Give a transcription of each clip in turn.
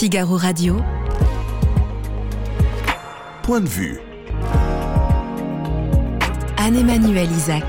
Figaro Radio. Point de vue. Anne-Emmanuel Isaac.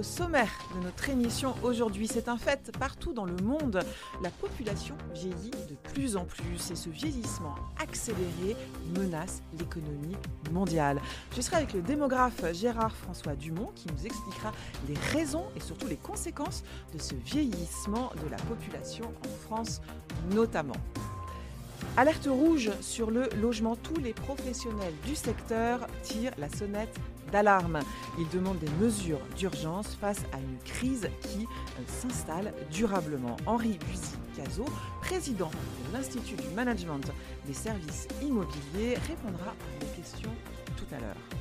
Au sommaire de notre émission aujourd'hui, c'est un fait partout dans le monde. La population vieillit de plus en plus et ce vieillissement accéléré menace l'économie mondiale. Je serai avec le démographe Gérard François Dumont qui nous expliquera les raisons et surtout les conséquences de ce vieillissement de la population en France notamment. Alerte rouge sur le logement. Tous les professionnels du secteur tirent la sonnette d'alarme. Ils demandent des mesures d'urgence face à une crise qui euh, s'installe durablement. Henri Bussy-Cazot, président de l'Institut du Management des services immobiliers, répondra à mes questions tout à l'heure.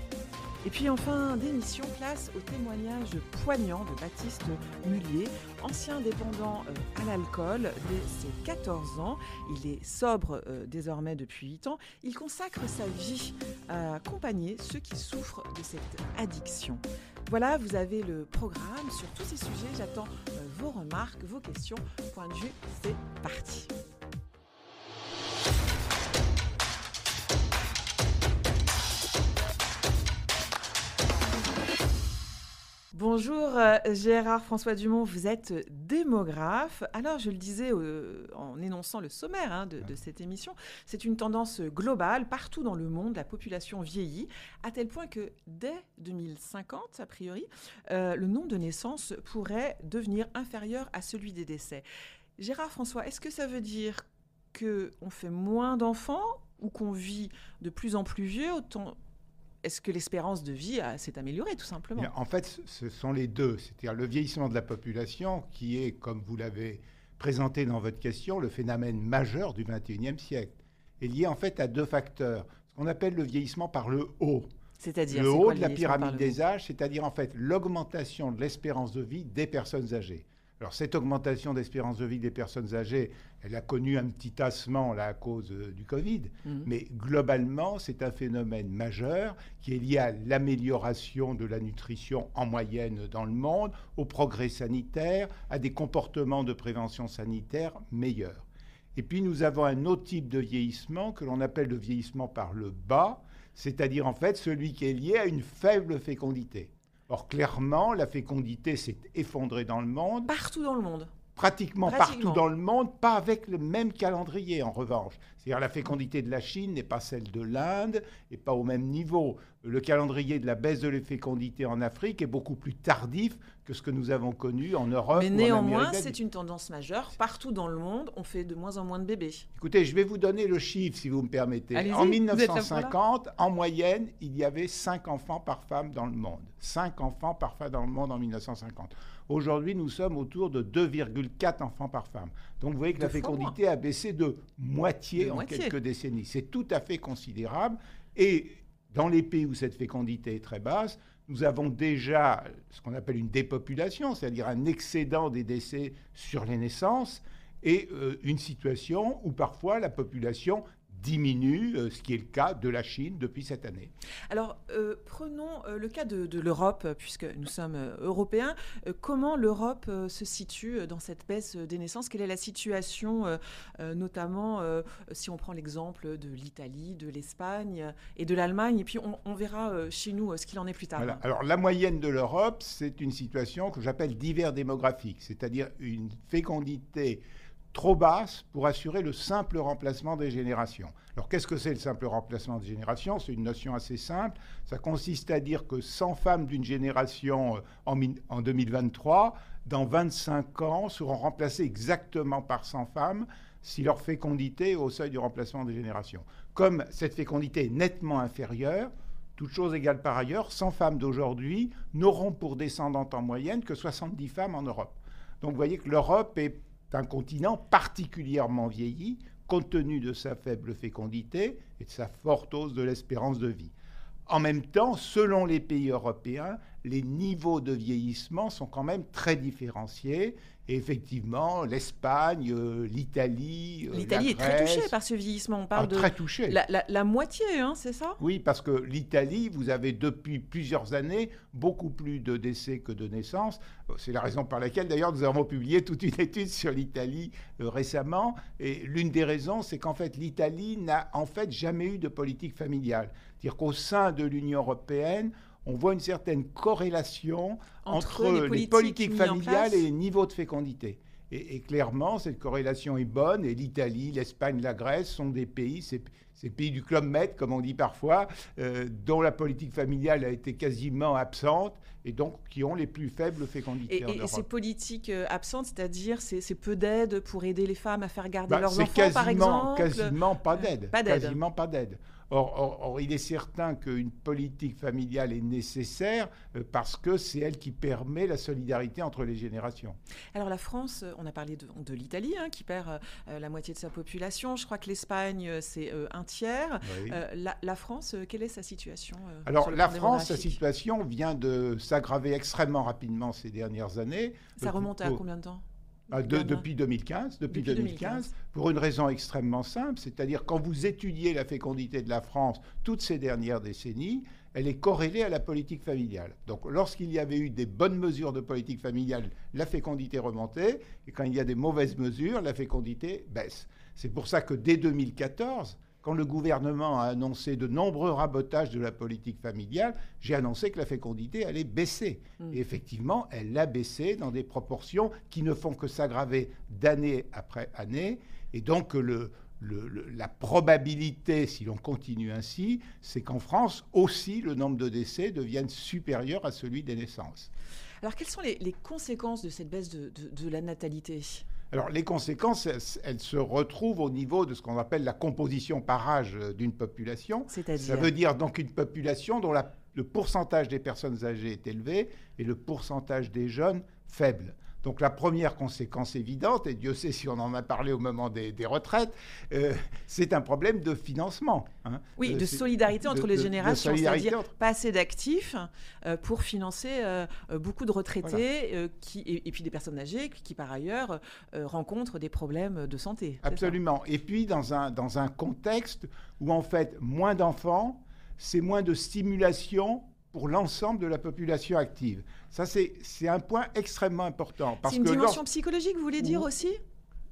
Et puis enfin, d'émission place au témoignage poignant de Baptiste Mullier, ancien dépendant euh, à l'alcool dès ses 14 ans. Il est sobre euh, désormais depuis 8 ans. Il consacre sa vie à accompagner ceux qui souffrent de cette addiction. Voilà, vous avez le programme sur tous ces sujets. J'attends euh, vos remarques, vos questions. Point de vue, c'est parti. Bonjour euh, Gérard François Dumont, vous êtes démographe. Alors je le disais euh, en énonçant le sommaire hein, de, de, cette émission, c'est une tendance globale, partout dans le monde, la population vieillit, à tel point que dès 2050, a priori, euh, le nombre de naissances pourrait devenir inférieur à celui des décès. Gérard François, est-ce que ça veut dire qu'on fait moins d'enfants ou qu'on vit de plus en plus vieux autant est-ce que l'espérance de vie s'est améliorée tout simplement En fait, ce sont les deux. C'est-à-dire le vieillissement de la population qui est, comme vous l'avez présenté dans votre question, le phénomène majeur du XXIe siècle. est lié en fait à deux facteurs. Ce qu'on appelle le vieillissement par le haut. C'est-à-dire le haut de la pyramide des âges, c'est-à-dire en fait l'augmentation de l'espérance de vie des personnes âgées. Alors cette augmentation d'espérance de vie des personnes âgées, elle a connu un petit tassement là à cause euh, du Covid, mmh. mais globalement c'est un phénomène majeur qui est lié à l'amélioration de la nutrition en moyenne dans le monde, au progrès sanitaire, à des comportements de prévention sanitaire meilleurs. Et puis nous avons un autre type de vieillissement que l'on appelle le vieillissement par le bas, c'est-à-dire en fait celui qui est lié à une faible fécondité. Or, clairement, la fécondité s'est effondrée dans le monde. Partout dans le monde. Pratiquement, Pratiquement, partout dans le monde, pas avec le même calendrier en revanche. C'est-à-dire la fécondité de la Chine n'est pas celle de l'Inde et pas au même niveau. Le calendrier de la baisse de la fécondité en Afrique est beaucoup plus tardif que ce que nous avons connu en Europe. Mais néanmoins, c'est une tendance majeure. Partout dans le monde, on fait de moins en moins de bébés. Écoutez, je vais vous donner le chiffre si vous me permettez. En 1950, en moyenne, il y avait 5 enfants par femme dans le monde. 5 enfants par femme dans le monde en 1950. Aujourd'hui, nous sommes autour de 2,4 enfants par femme. Donc vous voyez que la fécondité a baissé de moitié de en moitié. quelques décennies. C'est tout à fait considérable. Et dans les pays où cette fécondité est très basse, nous avons déjà ce qu'on appelle une dépopulation, c'est-à-dire un excédent des décès sur les naissances, et euh, une situation où parfois la population diminue, euh, ce qui est le cas de la Chine depuis cette année. Alors, euh, prenons euh, le cas de, de l'Europe, puisque nous sommes européens. Comment l'Europe se situe dans cette baisse des naissances? Quelle est la situation, notamment si on prend l'exemple de l'Italie, de l'Espagne et de l'Allemagne Et puis, on, on verra chez nous ce qu'il en est plus tard. Voilà. Alors, la moyenne de l'Europe, c'est une situation que j'appelle divers démographique, c'est-à-dire une fécondité trop basse pour assurer le simple remplacement des générations. Alors qu'est-ce que c'est le simple remplacement des générations? C'est une notion assez simple. Ça consiste à dire que 100 femmes d'une génération euh, en, en 2023, dans 25 ans, seront remplacées exactement par 100 femmes si leur fécondité est au seuil du remplacement des générations. Comme cette fécondité est nettement inférieure, toutes choses égales par ailleurs, 100 femmes d'aujourd'hui n'auront pour descendantes en moyenne que 70 femmes en Europe. Donc vous voyez que l'Europe est un continent particulièrement vieilli, compte tenu de sa faible fécondité et de sa forte hausse de l'espérance de vie. En même temps, selon les pays européens, les niveaux de vieillissement sont quand même très différenciés. Et effectivement, l'Espagne, euh, l'Italie. Euh, L'Italie est très touchée par ce vieillissement. On parle ah, de très touchée. La, moitié, hein, c'est ça? Oui, parce que l'Italie, vous avez depuis plusieurs années beaucoup plus de décès que de naissances. C'est la raison par laquelle, d'ailleurs, nous avons publié toute une étude sur l'Italie euh, récemment. Et l'une des raisons, c'est qu'en fait, l'Italie n'a en fait jamais eu de politique familiale. C'est-à-dire qu'au sein de l'Union européenne, on voit une certaine corrélation entre, les, politiques, familiales et les niveaux de fécondité. Et, clairement, cette corrélation est bonne. Et l'Italie, l'Espagne, la Grèce sont des pays, ces, pays du club Med, comme on dit parfois, euh, dont la politique familiale a été quasiment absente et donc qui ont les plus faibles fécondités. Et, et, et ces politiques euh, absentes, c'est-à-dire c'est peu d'aide pour aider les femmes à faire garder bah, leurs enfants, par exemple? Quasiment pas d'aide. Quasiment pas d'aide. Or, il est certain qu'une politique familiale est nécessaire euh, parce que c'est elle qui permet la solidarité entre les générations. Alors la France, on a parlé de, l'Italie hein, qui perd euh, la moitié de sa population. Je crois que l'Espagne, c'est un tiers. La, France, quelle est sa situation Alors la France, sa situation vient de s'aggraver extrêmement rapidement ces dernières années. Ça remonte à combien de temps? Ah, depuis 2015, depuis, 2015, pour une raison extrêmement simple, c'est-à-dire quand vous étudiez la fécondité de la France toutes ces dernières décennies, elle est corrélée à la politique familiale. Donc lorsqu'il y avait eu des bonnes mesures de politique familiale, la fécondité remontait, et quand il y a des mauvaises mesures, la fécondité baisse. C'est pour ça que dès 2014, quand le gouvernement a annoncé de nombreux rabotages de la politique familiale, j'ai annoncé que la fécondité allait baisser. Mm. Et effectivement, elle a baissé dans des proportions qui ne font que s'aggraver d'année après année. Et donc, la probabilité, si l'on continue ainsi, c'est qu'en France aussi, le nombre de décès devienne supérieur à celui des naissances. Alors, quelles sont les, conséquences de cette baisse de la natalité? Alors les conséquences, elles, se retrouvent au niveau de ce qu'on appelle la composition par âge d'une population. Ça veut dire donc une population dont le pourcentage des personnes âgées est élevé et le pourcentage des jeunes faible. Donc la première conséquence évidente, et Dieu sait si on en a parlé au moment des, retraites, euh, c'est un problème de financement. Hein. Oui, de euh, solidarité entre les générations, c'est-à-dire pas assez d'actifs euh, pour financer beaucoup de retraités qui, et, puis des personnes âgées qui, par ailleurs, rencontrent des problèmes de santé. Absolument. Et puis dans un, dans un contexte où en fait moins d'enfants, c'est moins de stimulation pour l'ensemble de la population active. Ça, c'est un point extrêmement important. C'est une dimension psychologique, vous voulez dire aussi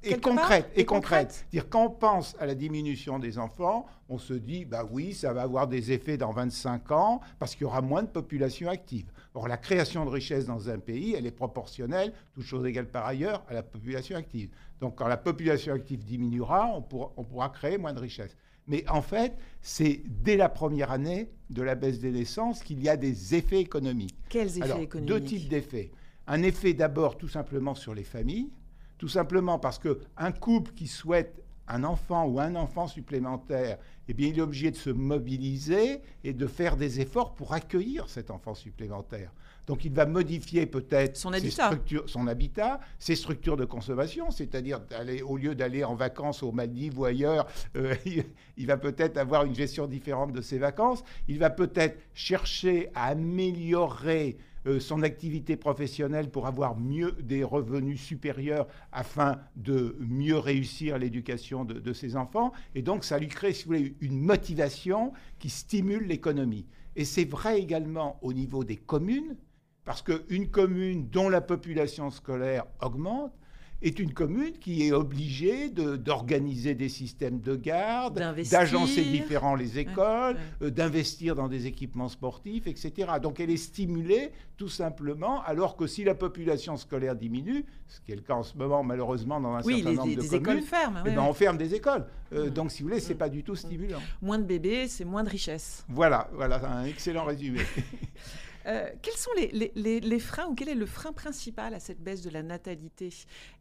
et concrète, et, concrète. Dire quand on pense à la diminution des enfants, on se dit bah oui, ça va avoir des effets dans 25 ans parce qu'il y aura moins de population active. Or la création de richesse dans un pays, elle est proportionnelle, toute chose égale par ailleurs, à la population active. Donc quand la population active diminuera, on pourra, on pourra créer moins de richesse. Mais en fait, c'est dès la première année de la baisse des naissances qu'il y a des effets économiques. Quels effets économiques Deux types d'effets. Un effet d'abord tout simplement sur les familles, tout simplement parce qu'un couple qui souhaite un enfant ou un enfant supplémentaire, eh bien, il est obligé de se mobiliser et de faire des efforts pour accueillir cet enfant supplémentaire. Donc il va modifier peut-être son habitat. son habitat, ses structures de consommation, c'est-à-dire au lieu d'aller en vacances aux Maldives ou ailleurs, euh, il va peut-être avoir une gestion différente de ses vacances. Il va peut-être chercher à améliorer son activité professionnelle pour avoir mieux des revenus supérieurs afin de mieux réussir l'éducation de, de, ses enfants. Et donc, ça lui crée, si vous voulez, une motivation qui stimule l'économie. Et c'est vrai également au niveau des communes, parce qu'une commune dont la population scolaire augmente est une commune qui est obligée d'organiser des systèmes de garde, d'agencer différents les écoles, euh, d'investir dans des équipements sportifs, etc. Donc elle est stimulée tout simplement, alors que si la population scolaire diminue, ce qui est le cas en ce moment malheureusement dans un certain nombre de des communes, écoles ferment, eh ben, on ferme des écoles. Euh, donc si vous voulez, c'est pas du tout stimulant. Moins de bébés, c'est moins de richesse. Voilà, voilà, un excellent résumé. Euh, quels sont les, freins ou quel est le frein principal à cette baisse de la natalité?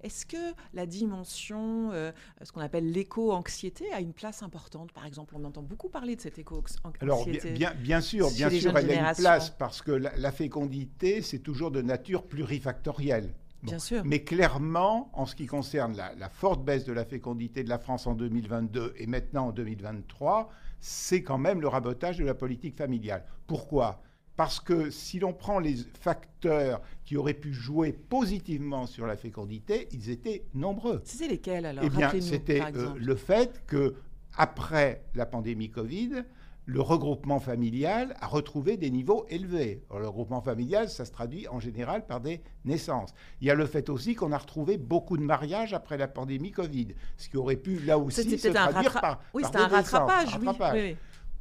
Est-ce que la dimension, euh, ce qu'on appelle l'éco-anxiété, a une place importante? Par exemple, on entend beaucoup parler de cette éco-anxiété. Alors bien, bien, sûr, bien sûr, elle a une place parce que la, fécondité, c'est toujours de nature plurifactorielle. Bien sûr. Mais clairement, en ce qui concerne la, la, forte baisse de la fécondité de la France en 2022 et maintenant en 2023, c'est quand même le rabotage de la politique familiale. Pourquoi? Parce que si l'on prend les facteurs qui auraient pu jouer positivement sur la fécondité, ils étaient nombreux. C'était lesquels alors? Eh bien, c'était euh, le fait que après la pandémie Covid, le regroupement familial a retrouvé des niveaux élevés. Alors, le regroupement familial, ça se traduit en général par des naissances. Il y a le fait aussi qu'on a retrouvé beaucoup de mariages après la pandémie Covid, ce qui aurait pu là aussi se traduire rattra- par, oui, par c'était un rattrapage, oui. rattrapage. oui, oui.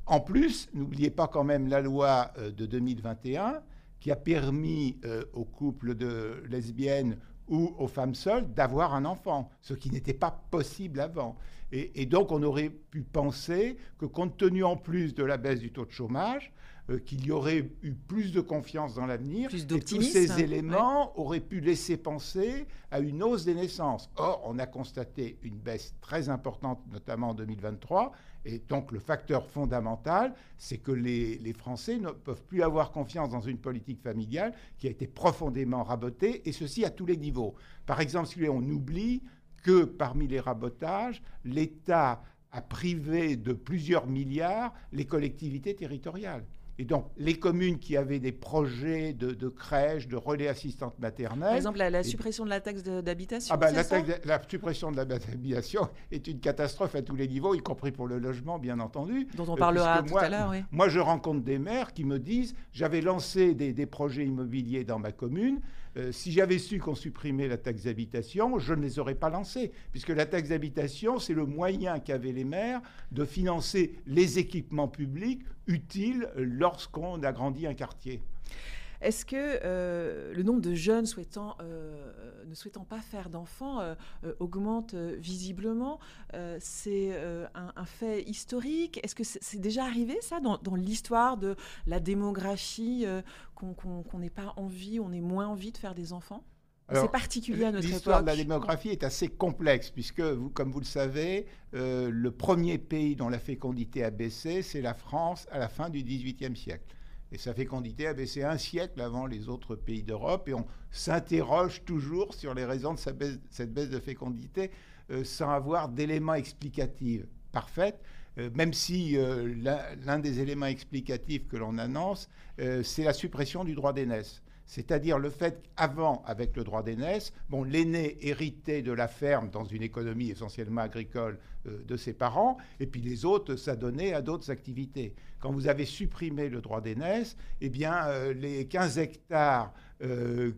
En plus, n'oubliez pas quand même la loi euh, de 2021 qui a permis euh, aux couples de lesbiennes ou aux femmes seules d'avoir un enfant, ce qui n'était pas possible avant. Et, et donc on aurait pu penser que compte tenu en plus de la baisse du taux de chômage, euh, qu'il y aurait eu plus de confiance dans l'avenir. Plus et tous ces éléments auraient pu laisser penser à une hausse des naissances. Or, on a constaté une baisse très importante, notamment en 2023. Et donc, le facteur fondamental, c'est que les, les Français ne peuvent plus avoir confiance dans une politique familiale qui a été profondément rabotée, et ceci à tous les niveaux. Par exemple, si on oublie que parmi les rabotages, l'État a privé de plusieurs milliards les collectivités territoriales. Et donc, les communes qui avaient des projets de, de crèches, de relais assistantes maternelles. Par exemple, la, la et- suppression de la taxe d'habitation. ah c'est la, taxe- suppression de la habitation est une catastrophe à tous les niveaux, y compris pour le logement, bien entendu. dont on Euh, parlera tout moi- à l'heure, oui. Moi, je rencontre des maires qui me disent j'avais lancé des, des projets immobiliers dans ma commune. Euh, si j'avais su qu'on supprimait la taxe d'habitation, je ne les aurais pas lancés, puisque la taxe d'habitation, c'est le moyen qu'avaient les maires de financer les équipements publics utiles lorsqu'on agrandit un quartier. Est-ce que euh, le nombre de jeunes souhaitant, euh, ne souhaitant pas faire d'enfants euh, euh, augmente euh, visiblement Euh, C'est euh, un, un fait historique? Est-ce que c'est déjà arrivé ça dans, dans l'histoire de la démographie euh, qu'on n'ait pas envie, on ait moins envie de faire des enfants? C'est particulier à notre L'histoire de la époque. démographie est assez complexe, puisque, vous, comme vous le savez, euh, le premier pays dont la fécondité a baissé, c'est la France à la fin du XVIIIe siècle. Sa fécondité a baissé un siècle avant les autres pays d'Europe, et on s'interroge toujours sur les raisons de cette baisse de fécondité euh, sans avoir d'éléments explicatifs parfaits. Euh, même si euh, l'un des éléments explicatifs que l'on annonce, c'est la suppression du droit d'aînesse. C'est-à-dire le fait qu'avant, avec le droit d'aînesse, bon, l'aîné héritait de la ferme dans une économie essentiellement agricole euh, de ses parents, et puis les autres s'adonnaient à d'autres activités. Quand vous avez supprimé le droit d'aînesse, eh bien, euh, les 15 hectares euh,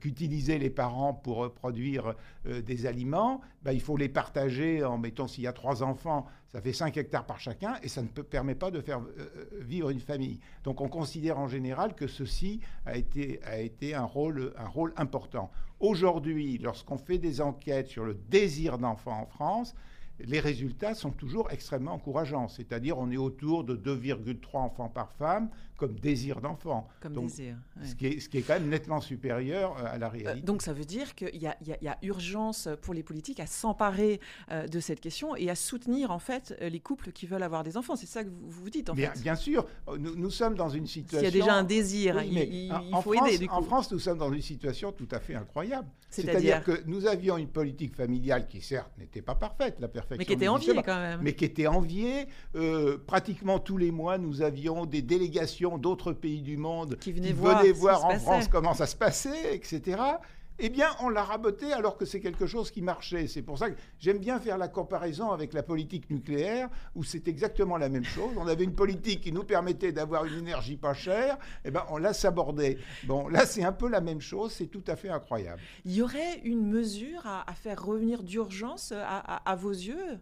qu'utilisaient les parents pour produire des aliments, ben, il faut les partager en mettons s'il y a trois enfants, ça fait 5 hectares par chacun et ça ne permet pas de faire euh, euh, vivre une famille. Donc on considère en général que ceci a été, a été un, rôle, un rôle important. Aujourd'hui, lorsqu'on fait des enquêtes sur le désir d'enfant en France, les résultats sont toujours extrêmement encourageants. C'est-à-dire on est autour de 2,3 enfants par femme comme désir d'enfant. Comme Donc, désir. ouais. Ce qui, est, ce qui est quand même nettement supérieur euh, à la Euh, réalité. donc ça veut dire qu'il y, a- il y il y a urgence pour les politiques à s'emparer euh, de cette question et à soutenir en fait les couples qui veulent avoir des enfants. C'est ça que vous vous dites en bien, fait. bien sûr, nous, nous sommes dans une situation... y a déjà un désir, Oui, il, mais il- en- il en faut France, aider du En coup. France, nous sommes dans une situation tout à fait incroyable. C'est-à-dire que nous avions une politique familiale qui, certes, n'était pas parfaite, la perfection. Mais qui était enviée quand même. Mais qui était enviée. Euh, pratiquement tous les mois, nous avions des délégations d'autres pays du monde Qui venaient voir venaient en. France comment ça se passait, etc. Eh bien, on l'a raboté alors que c'est quelque chose qui marchait. C'est pour ça que j'aime bien faire la comparaison avec la politique nucléaire, où c'est exactement la même chose. On avait une politique qui nous permettait d'avoir une énergie pas chère, eh ben, on l'a sabordée. Bon, là, c'est un peu la même chose, c'est tout à fait incroyable. Il y aurait une mesure à, à faire revenir d'urgence à, à- à vos yeux?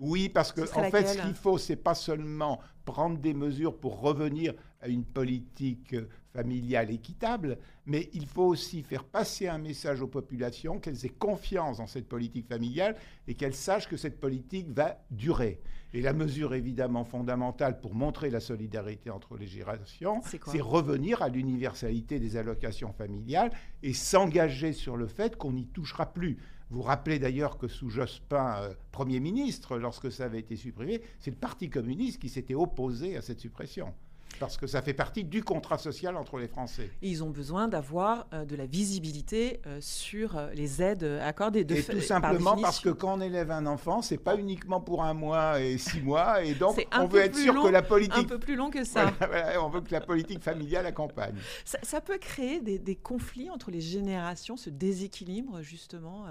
Oui, parce que en fait, ce qu'il faut, c'est pas seulement prendre des mesures pour revenir une politique euh, familiale équitable, mais il faut aussi faire passer un message aux populations qu'elles aient confiance dans cette politique familiale et qu'elles sachent que cette politique va durer. Et la mesure évidemment fondamentale pour montrer la solidarité entre les générations, c'est revenir à l'universalité des allocations familiales et s'engager sur le fait qu'on n'y touchera plus. Vous rappelez d'ailleurs que sous Jospin, euh, Premier ministre, lorsque ça avait été supprimé, c'est le Parti communiste qui s'était opposé à cette suppression. Parce que ça fait partie du contrat social entre les Français. ils ont besoin d'avoir euh, de la visibilité euh, sur euh, les aides accordées. De et tout simplement parce que quand on élève un enfant, c'est pas uniquement pour un mois et six mois, et donc on veut être sûr que la politique un peu plus long que ça. on veut que la politique familiale accompagne. Ça, peut créer des, conflits entre les générations, ce déséquilibre justement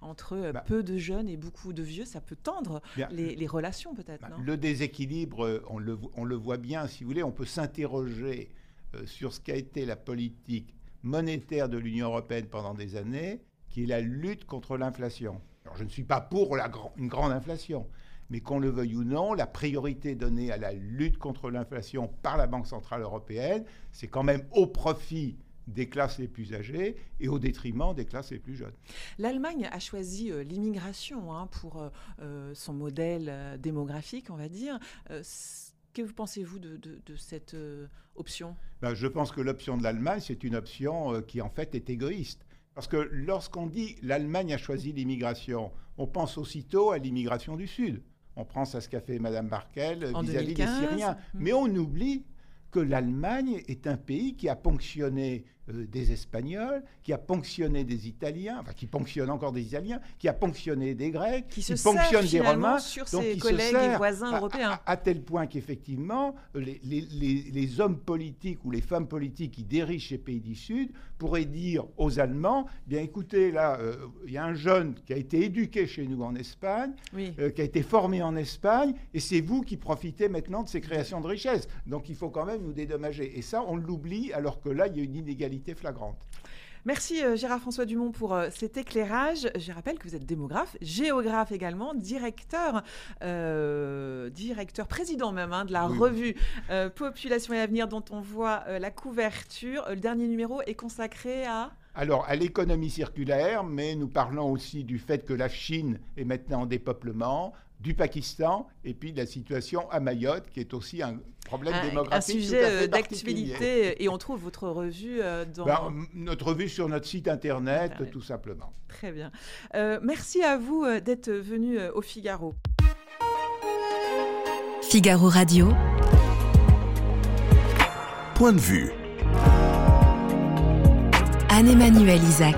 entre bah peu de jeunes et beaucoup de vieux. Ça peut tendre les, relations peut-être. Bah, le déséquilibre, on le, on le voit bien, si vous voulez, on peut s'interroger euh, sur ce qu'a été la politique monétaire de l'Union européenne pendant des années, qui est la lutte contre l'inflation. Alors je ne suis pas pour une grande inflation, mais qu'on le veuille ou non, la priorité donnée à la lutte contre l'inflation par la Banque centrale européenne, c'est quand même au profit des classes les plus âgées et au détriment des classes les plus jeunes. L'Allemagne a choisi euh, l'immigration hein, pour euh, son modèle démographique, on va dire. Que vous pensez-vous de, cette euh, option? Ben, Je pense que l'option de l'Allemagne, c'est une option euh, qui en fait est égoïste. Parce que lorsqu'on dit l'Allemagne a choisi l'immigration, on pense aussitôt à l'immigration du Sud. On pense à ce qu'a fait Mme Merkel vis-à-vis des Syriens. Hmm. Mais on oublie que l'Allemagne est un pays qui a ponctionné euh, des Espagnols, qui a ponctionné des Italiens, enfin qui ponctionne encore des Italiens, qui a ponctionné des Grecs, qui, se ponctionne des Romains, sur ses collègues et voisins européens. À, tel point qu'effectivement, les, les, hommes politiques ou les femmes politiques qui dirigent ces pays du Sud pourraient dire aux Allemands, bien écoutez, là, euh, il y a un jeune qui a été éduqué chez nous en Espagne, euh, qui a été formé en Espagne, et c'est vous qui profitez maintenant de ces créations de richesses. Donc il faut quand même nous dédommager. Et ça, on l'oublie, alors que là, il y a une inégalité flagrante. Merci euh, Gérard François Dumont pour euh, cet éclairage. Je rappelle que vous êtes démographe, géographe également, directeur, euh, directeur président même hein, de la revue Population et Avenir dont on voit la couverture. Le dernier numéro est consacré à alors, à l'économie circulaire, mais nous parlons aussi du fait que la Chine est maintenant en dépeuplement, du Pakistan et puis de la situation à Mayotte, qui est aussi un problème démographique. Un sujet euh, d'actualité, et on trouve votre revue euh, dans. Ben, notre revue sur notre site internet, tout simplement. Très bien. Euh, merci à vous d'être venu au Figaro. Figaro Radio. Point de vue. Anne-Emmanuel Isaac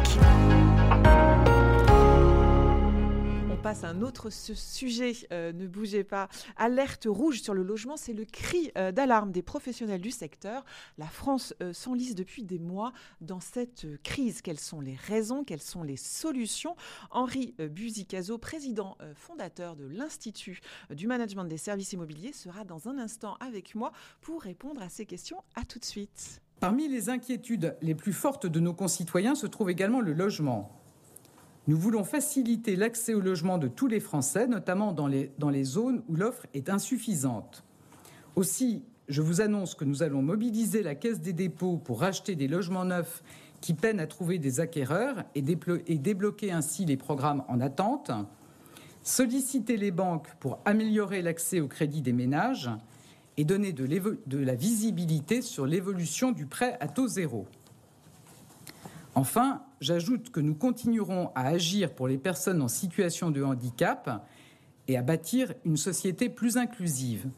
passe à un autre sujet. Euh, ne bougez pas. Alerte rouge sur le logement, c'est le cri euh, d'alarme des professionnels du secteur. La France euh, s'enlise depuis des mois dans cette crise. Quelles sont les raisons? Quelles sont les solutions? Henri Buzicazo, président fondateur de l'Institut du management des services immobiliers, sera dans un instant avec moi pour répondre à ces questions. À tout de suite. Parmi les inquiétudes les plus fortes de nos concitoyens se trouve également le logement. Nous voulons faciliter l'accès au logement de tous les Français, notamment dans les, zones où l'offre est insuffisante. Aussi, je vous annonce que nous allons mobiliser la Caisse des dépôts pour racheter des logements neufs qui peinent à trouver des acquéreurs et, débloquer ainsi les programmes en attente, solliciter les banques pour améliorer l'accès au crédit des ménages et donner de la visibilité sur l'évolution du prêt à taux zéro. Enfin, j'ajoute que nous continuerons à agir pour les personnes en situation de handicap et à bâtir une société plus inclusive.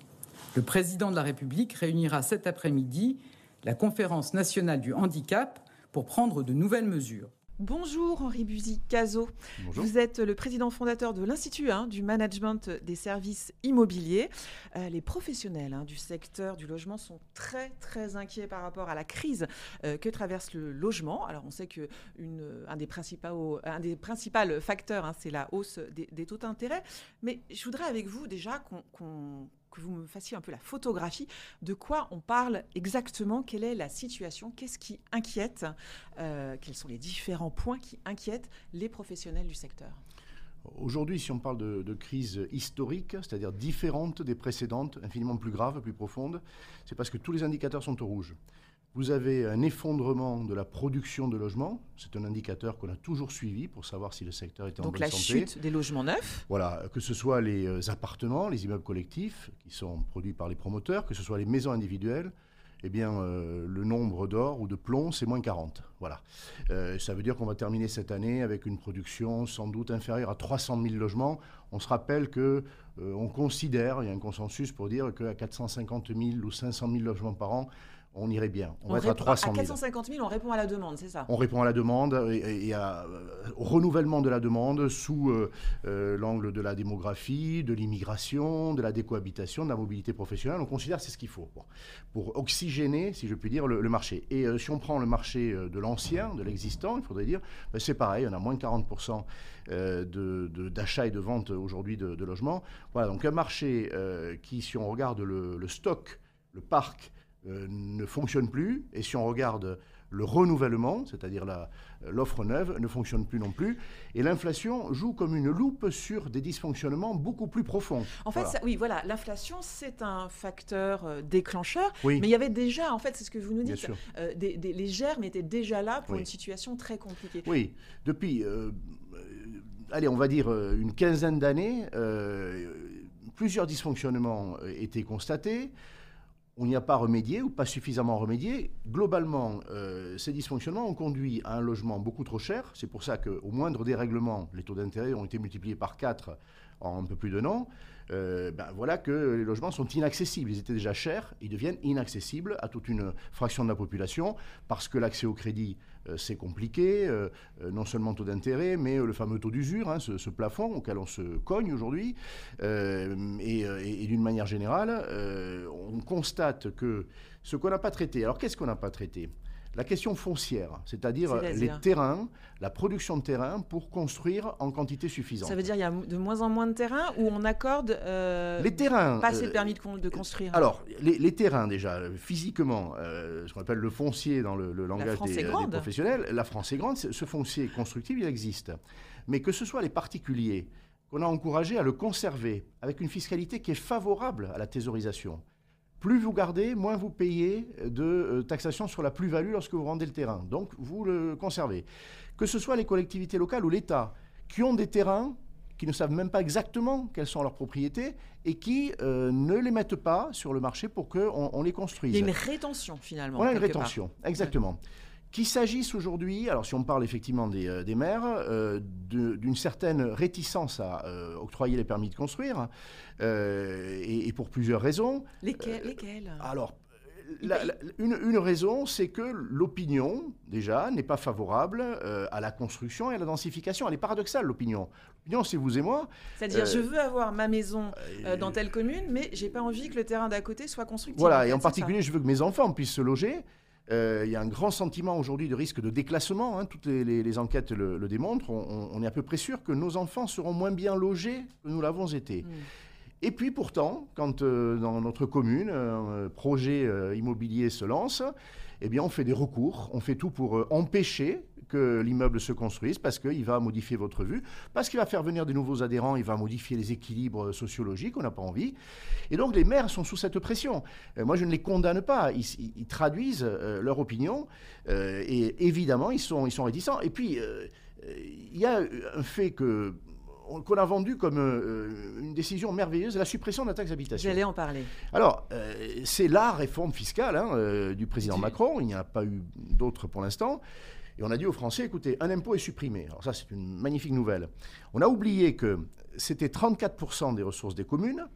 Le président de la République réunira cet après-midi la conférence nationale du handicap pour prendre de nouvelles mesures. Bonjour Henri Buzy Cazo. Vous êtes le président fondateur de l'Institut hein, du management des services immobiliers. Euh, les professionnels hein, du secteur du logement sont très très inquiets par rapport à la crise euh, que traverse le logement. Alors on sait que un, des principaux, un des principaux facteurs, hein, c'est la hausse des, taux d'intérêt. Mais je voudrais avec vous déjà qu'on que vous me fassiez un peu la photographie de quoi on parle exactement, quelle est la situation, qu'est-ce qui inquiète, euh, quels sont les différents points qui inquiètent les professionnels du secteur? Aujourd'hui, si on parle de, de crise historique, c'est-à-dire différente des précédentes, infiniment plus grave, plus profonde, c'est parce que tous les indicateurs sont au rouge. Vous avez un effondrement de la production de logements. C'est un indicateur qu'on a toujours suivi pour savoir si le secteur était en bonne santé. Donc la chute des logements neufs Voilà, que ce soit les euh, appartements, les immeubles collectifs qui sont produits par les promoteurs, que ce soit les maisons individuelles. eh bien, euh, le nombre d'or ou de plomb, c'est moins 40. Voilà. Euh, ça veut dire qu'on va terminer cette année avec une production sans doute inférieure à 300 000 logements. On se rappelle que euh, on considère, il y a un consensus pour dire qu'à 450 000 ou 500 000 logements par an, on irait bien. On, va être à 300 000. À 450 000, on répond à la demande, c'est ça? On répond à la demande et, euh, au renouvellement de la demande sous euh, euh, l'angle de la démographie, de l'immigration, de la décohabitation, de la mobilité professionnelle. On considère que c'est ce qu'il faut pour oxygéner, si je puis dire, le, marché. Et si on prend le marché de l'ancien, de l'existant, il faudrait dire, ben, c'est pareil, on a moins de 40% d'achat de, et de vente aujourd'hui de, logements. Voilà, donc un marché qui, si on regarde le stock, le parc, euh, ne fonctionne plus. Et si on regarde le renouvellement, c'est-à-dire l'offre neuve, ne fonctionne plus non plus. Et l'inflation joue comme une loupe sur des dysfonctionnements beaucoup plus profonds. En fait, oui, voilà, l'inflation, c'est un facteur euh, déclencheur. Mais il y avait déjà, en fait, c'est ce que vous nous dites, euh, des, les germes étaient déjà là pour une situation très compliquée. Oui, depuis, allez, on va dire une quinzaine d'années, plusieurs dysfonctionnements étaient constatés on n'y a pas remédié ou pas suffisamment remédié. Globalement, euh, ces dysfonctionnements ont conduit à un logement beaucoup trop cher. C'est pour ça qu'au moindre dérèglement, les taux d'intérêt ont été multipliés par 4 en un peu plus d'un an. Euh, ben voilà que les logements sont inaccessibles. Ils étaient déjà chers, ils deviennent inaccessibles à toute une fraction de la population parce que l'accès au crédit euh, c'est compliqué, euh, non seulement taux d'intérêt, mais le fameux taux d'usure, hein, ce, plafond auquel on se cogne aujourd'hui. et, d'une manière générale, on constate que ce qu'on n'a pas traité, alors qu'est-ce qu'on n'a pas traité? La question foncière, c'est-à-dire les terrains, la production de terrain pour construire en quantité suffisante. Ça veut dire qu'il y a de moins en moins de terrains où on accorde euh, les terrains, pas assez de euh, permis de, construire? Alors, les, terrains déjà, physiquement, euh, ce qu'on appelle le foncier dans le, langage des, professionnels, la France est grande, ce foncier constructible, il existe. Mais que ce soit les particuliers qu'on a encouragés à le conserver avec une fiscalité qui est favorable à la thésaurisation, plus vous gardez, moins vous payez de euh, taxation sur la plus-value lorsque vous rendez le terrain. Donc, vous le conservez. Que ce soit les collectivités locales ou l'État, qui ont des terrains qui ne savent même pas exactement quelles sont leurs propriétés et qui euh, ne les mettent pas sur le marché pour qu'on on les construise. Il y a une rétention finalement. On a une rétention, exactement. Qu'il s'agisse aujourd'hui, alors si on parle effectivement des, euh, maires, euh, d'une certaine réticence à euh, octroyer les permis de construire, et, pour plusieurs raisons. lesquelles Alors, une, raison, c'est que l'opinion, déjà, n'est pas favorable à la construction et à la densification. Elle est paradoxale, l'opinion. L'opinion, c'est vous et moi. C'est-à-dire, je veux avoir ma maison dans telle commune, mais j'ai pas envie que le terrain d'à côté soit constructible. Voilà, et en particulier, je veux que mes enfants puissent se loger. Euh, il y a un grand sentiment aujourd'hui de risque de déclassement. Hein. toutes les, enquêtes le, démontrent. On, est à peu près sûr que nos enfants seront moins bien logés que nous l'avons été. Mm. Et puis pourtant, quand euh, dans notre commune un projet euh, immobilier se lance, eh bien on fait des recours, on fait tout pour empêcher que l'immeuble se construise parce qu'il va modifier votre vue, parce qu'il va faire venir des nouveaux adhérents, il va modifier les équilibres sociologiques, on n'a pas envie. Et donc les maires sont sous cette pression. Euh, moi, je ne les condamne pas, ils, traduisent euh, leur opinion euh, et évidemment, ils sont, ils sont réticents. Et puis, il y a un fait que qu'on a vendu comme une décision merveilleuse, la suppression de la taxe d'habitation. J'allais en parler. Alors, c'est la réforme fiscale hein, du président Macron, il n'y en a pas eu d'autres pour l'instant. Et on a dit aux Français, écoutez, un impôt est supprimé. Alors ça, c'est une magnifique nouvelle. On a oublié que c'était 34% des ressources des communes,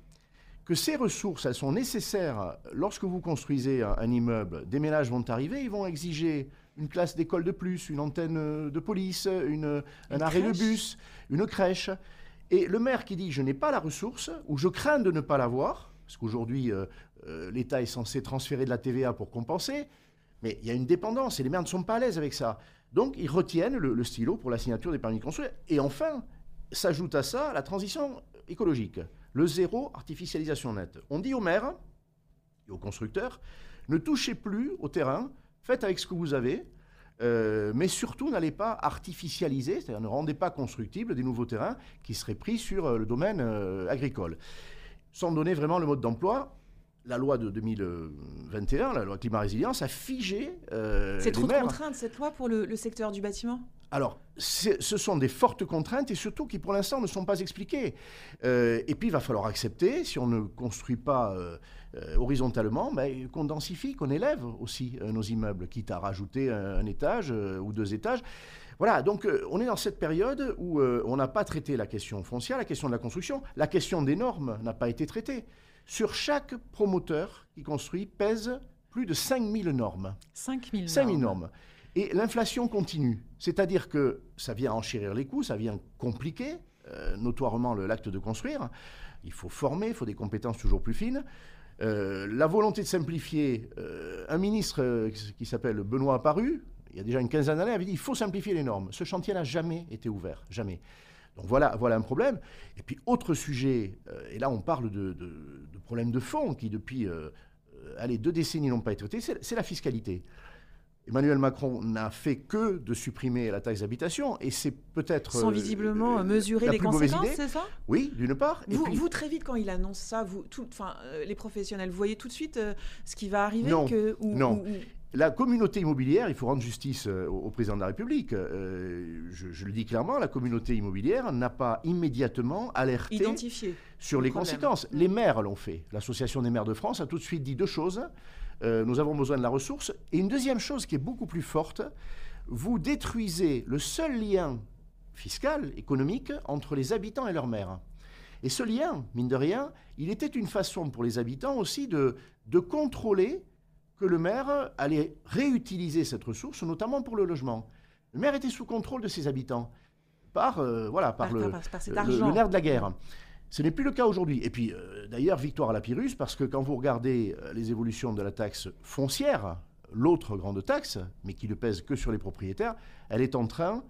que ces ressources, elles sont nécessaires lorsque vous construisez un, immeuble. Des ménages vont arriver, ils vont exiger une classe d'école de plus, une antenne de police, une, un arrêt de bus, une crèche. Et le maire qui dit je n'ai pas la ressource ou je crains de ne pas l'avoir, parce qu'aujourd'hui euh, euh, l'État est censé transférer de la TVA pour compenser, mais il y a une dépendance et les maires ne sont pas à l'aise avec ça. Donc ils retiennent le, stylo pour la signature des permis de construire. Et enfin, s'ajoute à ça la transition écologique, le zéro artificialisation nette. On dit aux maires et aux constructeurs, ne touchez plus au terrain, faites avec ce que vous avez, euh, mais surtout n'allez pas artificialiser, c'est-à-dire ne rendez pas constructibles des nouveaux terrains qui seraient pris sur euh, le domaine euh, agricole. Sans donner vraiment le mode d'emploi, la loi de 2021, la loi climat résilience, a figé. Euh, c'est trop de contrainte cette loi pour le, secteur du bâtiment? Alors, ce sont des fortes contraintes et surtout qui, pour l'instant, ne sont pas expliquées. Euh, et puis, il va falloir accepter, si on ne construit pas euh, horizontalement, ben, qu'on densifie, qu'on élève aussi nos immeubles, quitte à rajouter un, un étage ou deux étages. Voilà, donc on est dans cette période où on n'a pas traité la question foncière, la question de la construction, la question des normes n'a pas été traitée sur chaque promoteur qui construit pèse plus de 5000 normes. 5000 normes. normes. Et l'inflation continue. C'est-à-dire que ça vient enchérir les coûts, ça vient compliquer euh, notoirement l'acte de construire. Il faut former, il faut des compétences toujours plus fines. Euh, la volonté de simplifier, euh, un ministre qui s'appelle Benoît Apparu, il y a déjà une quinzaine d'années, avait dit il faut simplifier les normes. Ce chantier n'a jamais été ouvert, jamais. Donc voilà, voilà un problème. Et puis autre sujet, euh, et là on parle de, problèmes de fond qui depuis euh, euh, allez, deux décennies n'ont pas été traités, c'est la fiscalité. Emmanuel Macron n'a fait que de supprimer la taxe d'habitation et c'est peut-être... Sans visiblement mesurer les conséquences, c'est ça? Oui, d'une part. Vous, vous, très vite, quand il annonce ça, vous, tout, les professionnels, vous voyez tout de suite ce qui va arriver Non, que, non la communauté immobilière, il faut rendre justice euh, au, président de la République. Euh, je, le dis clairement, la communauté immobilière n'a pas immédiatement alerté sur les conséquences. Les maires l'ont fait. L'Association des maires de France a tout de suite dit deux choses. Euh, nous avons besoin de la ressource. Et une deuxième chose qui est beaucoup plus forte, vous détruisez le seul lien fiscal, économique, entre les habitants et leurs maires. Et ce lien, mine de rien, il était une façon pour les habitants aussi de, de contrôler que le maire allait réutiliser cette ressource, notamment pour le logement. Le maire était sous contrôle de ses habitants par, euh, voilà, par, le, nerf de la guerre. Ce n'est plus le cas aujourd'hui. Et puis, euh, d'ailleurs, victoire à la Pyrrhus, parce que quand vous regardez euh, les évolutions de la taxe foncière, l'autre grande taxe, mais qui ne pèse que sur les propriétaires, elle est en train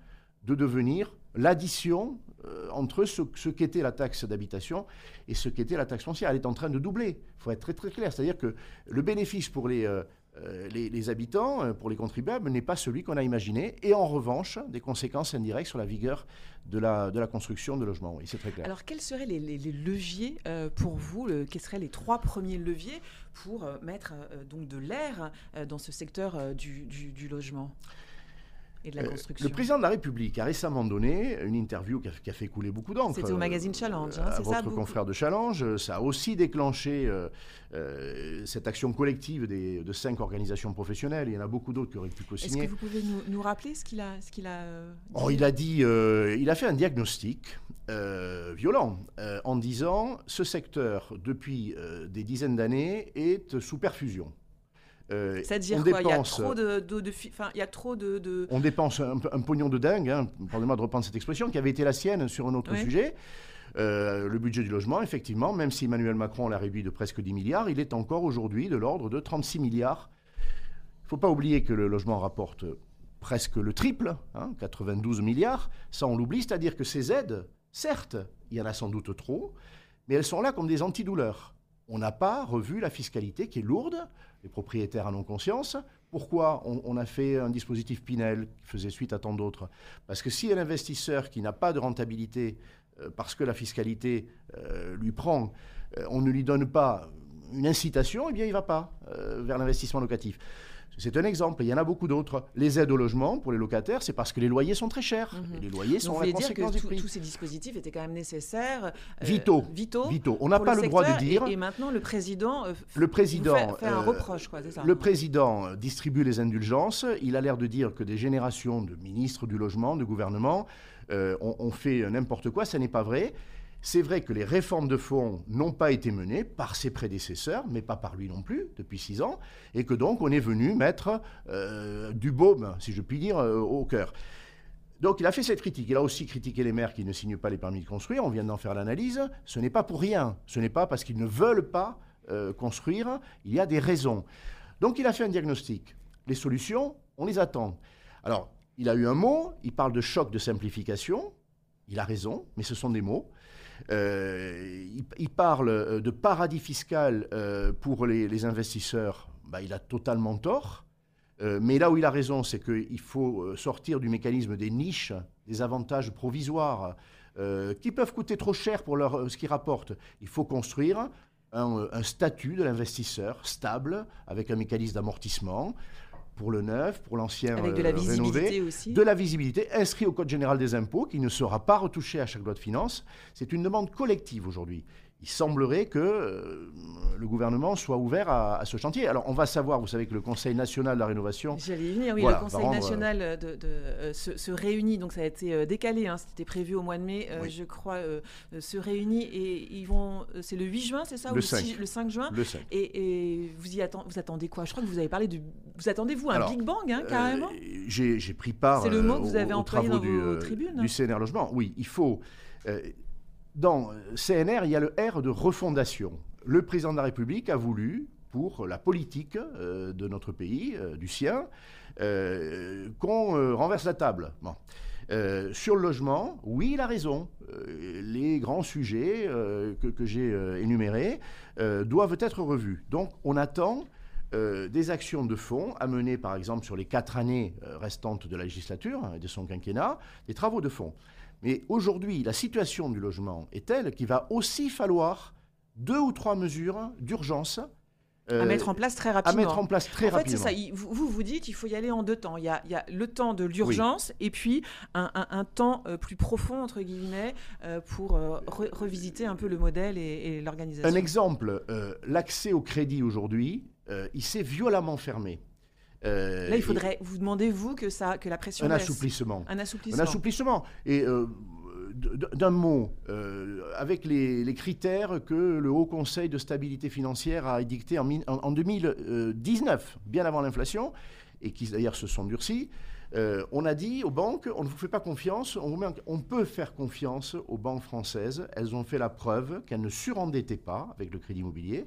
de devenir l'addition euh, entre ce, qu'était la taxe d'habitation et ce qu'était la taxe foncière. Elle est en train de doubler. Il faut être très très clair. C'est-à-dire que le bénéfice pour les, euh, euh, les, habitants, pour les contribuables, n'est pas celui qu'on a imaginé. Et en revanche, des conséquences indirectes sur la vigueur de la, de la construction de logements. C'est très clair. Alors, quels seraient les, leviers pour vous Quels seraient les trois premiers leviers pour mettre donc de l'air dans ce secteur du, du logement? Euh, le président de la République a récemment donné une interview qui a, fait couler beaucoup d'encre. C'était au magazine Challenge, hein, c'est ça Votre confrère de Challenge. Ça a aussi déclenché euh, euh, cette action collective des, de cinq organisations professionnelles. Il y en a beaucoup d'autres qui auraient pu co-signer. Est-ce que vous pouvez nous, rappeler ce qu'il a, ce qu'il a dit oh, Il a dit, il a fait un diagnostic violent en disant ce secteur depuis des dizaines d'années est sous perfusion. Euh, C'est-à-dire quoi? Il y a trop de, il y a trop de, On dépense un, pognon de dingue, hein, pardonnez-moi de reprendre cette expression, qui avait été la sienne sur un autre sujet. Euh, le budget du logement, effectivement, même si Emmanuel Macron l'a réduit de presque 10 milliards, il est encore aujourd'hui de l'ordre de 36 milliards. Il ne faut pas oublier que le logement rapporte presque le triple, 92 hein, milliards. Ça, on l'oublie, c'est-à-dire que ces aides, certes, il y en a sans doute trop, mais elles sont là comme des antidouleurs. On n'a pas revu la fiscalité qui est lourde les propriétaires en ont conscience. Pourquoi on, a fait un dispositif Pinel qui faisait suite à tant d'autres? Parce que si un investisseur qui n'a pas de rentabilité, euh, parce que la fiscalité euh, lui prend, euh, on ne lui donne pas une incitation, eh bien il ne va pas vers l'investissement locatif. C'est un exemple. Il y en a beaucoup d'autres. Les aides au logement pour les locataires, c'est parce que les loyers sont très chers. Mhm. les loyers sont la conséquence du prix. Tous ces dispositifs étaient quand même nécessaires. Euh, Vito. Vito. On n'a pas le, droit de dire. Et, maintenant, le président. Euh, le président fait, un euh, reproche, quoi, ça, Le président distribue les indulgences. Il a l'air de dire que des générations de ministres du logement, de gouvernement, ont fait n'importe quoi. Ça n'est pas vrai. C'est vrai que les réformes de fonds n'ont pas été menées par ses prédécesseurs, mais pas par lui non plus, depuis six ans, et que donc on est venu mettre euh, du baume, si je puis dire, euh, au cœur. Donc il a fait cette critique. Il a aussi critiqué les maires qui ne signent pas les permis de construire. On vient d'en faire l'analyse. Ce n'est pas pour rien. Ce n'est pas parce qu'ils ne veulent pas euh, construire. Il y a des raisons. Donc il a fait un diagnostic. Les solutions, on les attend. Alors, il a eu un mot. Il parle de choc de simplification. Il a raison, mais ce sont des mots. Euh, il, parle euh, de paradis fiscal euh, pour les, investisseurs. Bah, il a totalement tort. mais là où il a raison, c'est qu'il faut sortir du mécanisme des niches, des avantages provisoires qui peuvent coûter trop cher pour ce qu'ils rapportent. Il faut construire un, statut de l'investisseur stable, avec un mécanisme d'amortissement pour le neuf, pour l'ancien Avec de la visibilité aussi. De la visibilité, inscrit au Code général des impôts, qui ne sera pas retouché à chaque loi de finances. C'est une demande collective aujourd'hui il semblerait que euh, le gouvernement soit ouvert à, ce chantier. Alors, on va savoir, vous savez que le Conseil national de la rénovation. J'allais y venir, oui, le Conseil national de, euh, se, réunit, donc ça a été euh, décalé, hein, c'était prévu au mois de mai, je crois, se réunit et ils vont. C'est le 8 juin, c'est ça le, 5. le 5 juin Le 5. Et, vous, y attend, vous attendez quoi? Je crois que vous avez parlé de. Vous attendez, vous, un Big Bang, hein, carrément? J'ai pris part. C'est le mot que vous avez employé dans du, vos tribunes. Du CNR Logement. Oui, il faut dans CNR, il y a le R de refondation. Le président de la République a voulu, pour la politique euh, de notre pays, euh, du sien, euh, qu'on renverse la table. sur le logement, oui, il a raison. les grands sujets que, j'ai énumérés doivent être revus. Donc, on attend des actions de fond à mener, par exemple, sur les quatre années restantes de la législature et de son quinquennat, des travaux de fond. Mais aujourd'hui, la situation du logement est telle qu'il va aussi falloir deux ou trois mesures d'urgence à euh, mettre en place très rapidement. À mettre en place très en rapidement. fait, c'est ça. Vous, vous dites qu'il faut y aller en deux temps. Il y a, il y a le temps de l'urgence et puis un, temps euh, plus profond, entre guillemets, euh, pour revisiter un peu le modèle et, l'organisation. Un exemple, l'accès au crédit aujourd'hui, il s'est violemment fermé. Euh, Là, il faudrait, vous demandez, vous, que, ça, que la pression. Un assouplissement. Un assouplissement. Un assouplissement. Et euh, d'un mot, euh, avec les, critères que le Haut Conseil de stabilité financière a édictés en, en, 2019, bien avant l'inflation, et qui d'ailleurs se sont durcis, on a dit aux banques, on ne vous fait pas confiance, on, on, peut faire confiance aux banques françaises. Elles ont fait la preuve qu'elles ne surendettaient pas avec le crédit immobilier,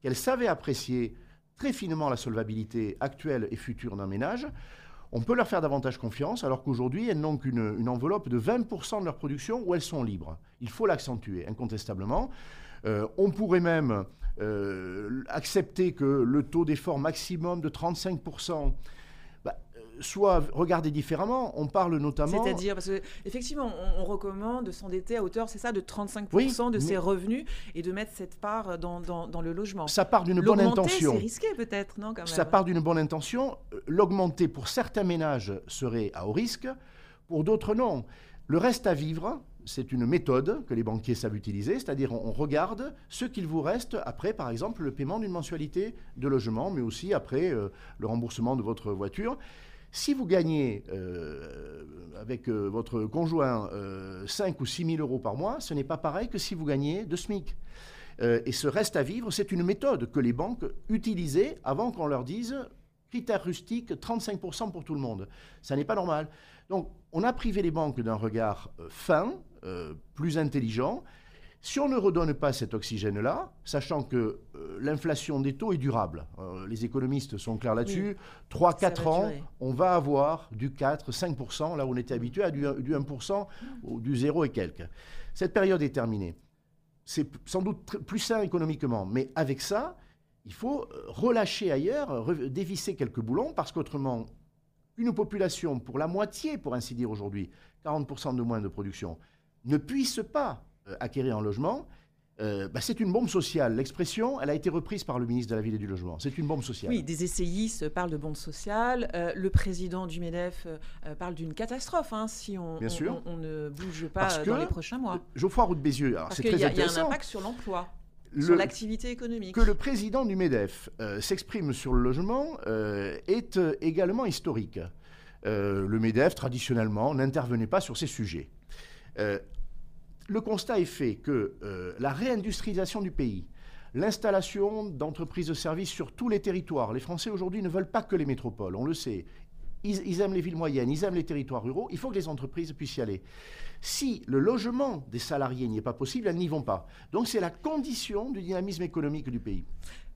qu'elles savaient apprécier très finement la solvabilité actuelle et future d'un ménage, on peut leur faire davantage confiance, alors qu'aujourd'hui, elles n'ont qu'une enveloppe de 20% de leur production où elles sont libres. Il faut l'accentuer, incontestablement. Euh, on pourrait même euh, accepter que le taux d'effort maximum de 35% soit regardé différemment. On parle notamment. C'est-à-dire, parce qu'effectivement, on, on, recommande de s'endetter à hauteur, c'est ça, de 35% de ses revenus et de mettre cette part dans, dans, le logement. Ça part d'une bonne intention. C'est risqué peut-être, non quand même. Ça part d'une bonne intention. L'augmenter pour certains ménages serait à haut risque, pour d'autres non. Le reste à vivre, c'est une méthode que les banquiers savent utiliser, c'est-à-dire on, regarde ce qu'il vous reste après, par exemple, le paiement d'une mensualité de logement, mais aussi après euh, le remboursement de votre voiture. Si vous gagnez euh, avec euh, votre conjoint 5 euh, ou 6 000 euros par mois, ce n'est pas pareil que si vous gagnez de SMIC. et ce reste à vivre, c'est une méthode que les banques utilisaient avant qu'on leur dise critère rustique, 35% pour tout le monde. Ça n'est pas normal. Donc, on a privé les banques d'un regard fin, plus intelligent, si on ne redonne pas cet oxygène-là, sachant que euh, l'inflation des taux est durable, euh, les économistes sont clairs là-dessus, 3-4 ans, on va avoir du 4-5%, là où on était habitué à du, 1% ou du 0 et quelques. Cette période est terminée. C'est sans doute plus sain économiquement, mais avec ça, il faut euh, relâcher ailleurs, dévisser quelques boulons, parce qu'autrement, une population pour la moitié, pour ainsi dire aujourd'hui, 40% de moins de production, ne puisse pas euh, acquérir un logement, euh, bah, c'est une bombe sociale. L'expression, elle a été reprise par le ministre de la Ville et du Logement. C'est une bombe sociale. Oui, des essayistes parlent de bombe sociale. Euh, le président du MEDEF parle d'une catastrophe hein, si on, on, ne bouge pas dans les prochains mois. Geoffroy Roux de Bézieux, c'est très intéressant. Il y a un impact sur l'emploi. sur l'activité économique. Que le président du MEDEF s'exprime sur le logement est également historique. le MEDEF, traditionnellement, n'intervenait pas sur ces sujets le constat est fait que euh, la réindustrialisation du pays, l'installation d'entreprises de services sur tous les territoires, les Français aujourd'hui ne veulent pas que les métropoles, on le sait. Ils, aiment les villes moyennes, ils aiment les territoires ruraux, il faut que les entreprises puissent y aller. Si le logement des salariés n'y est pas possible, elles n'y vont pas. Donc c'est la condition du dynamisme économique du pays.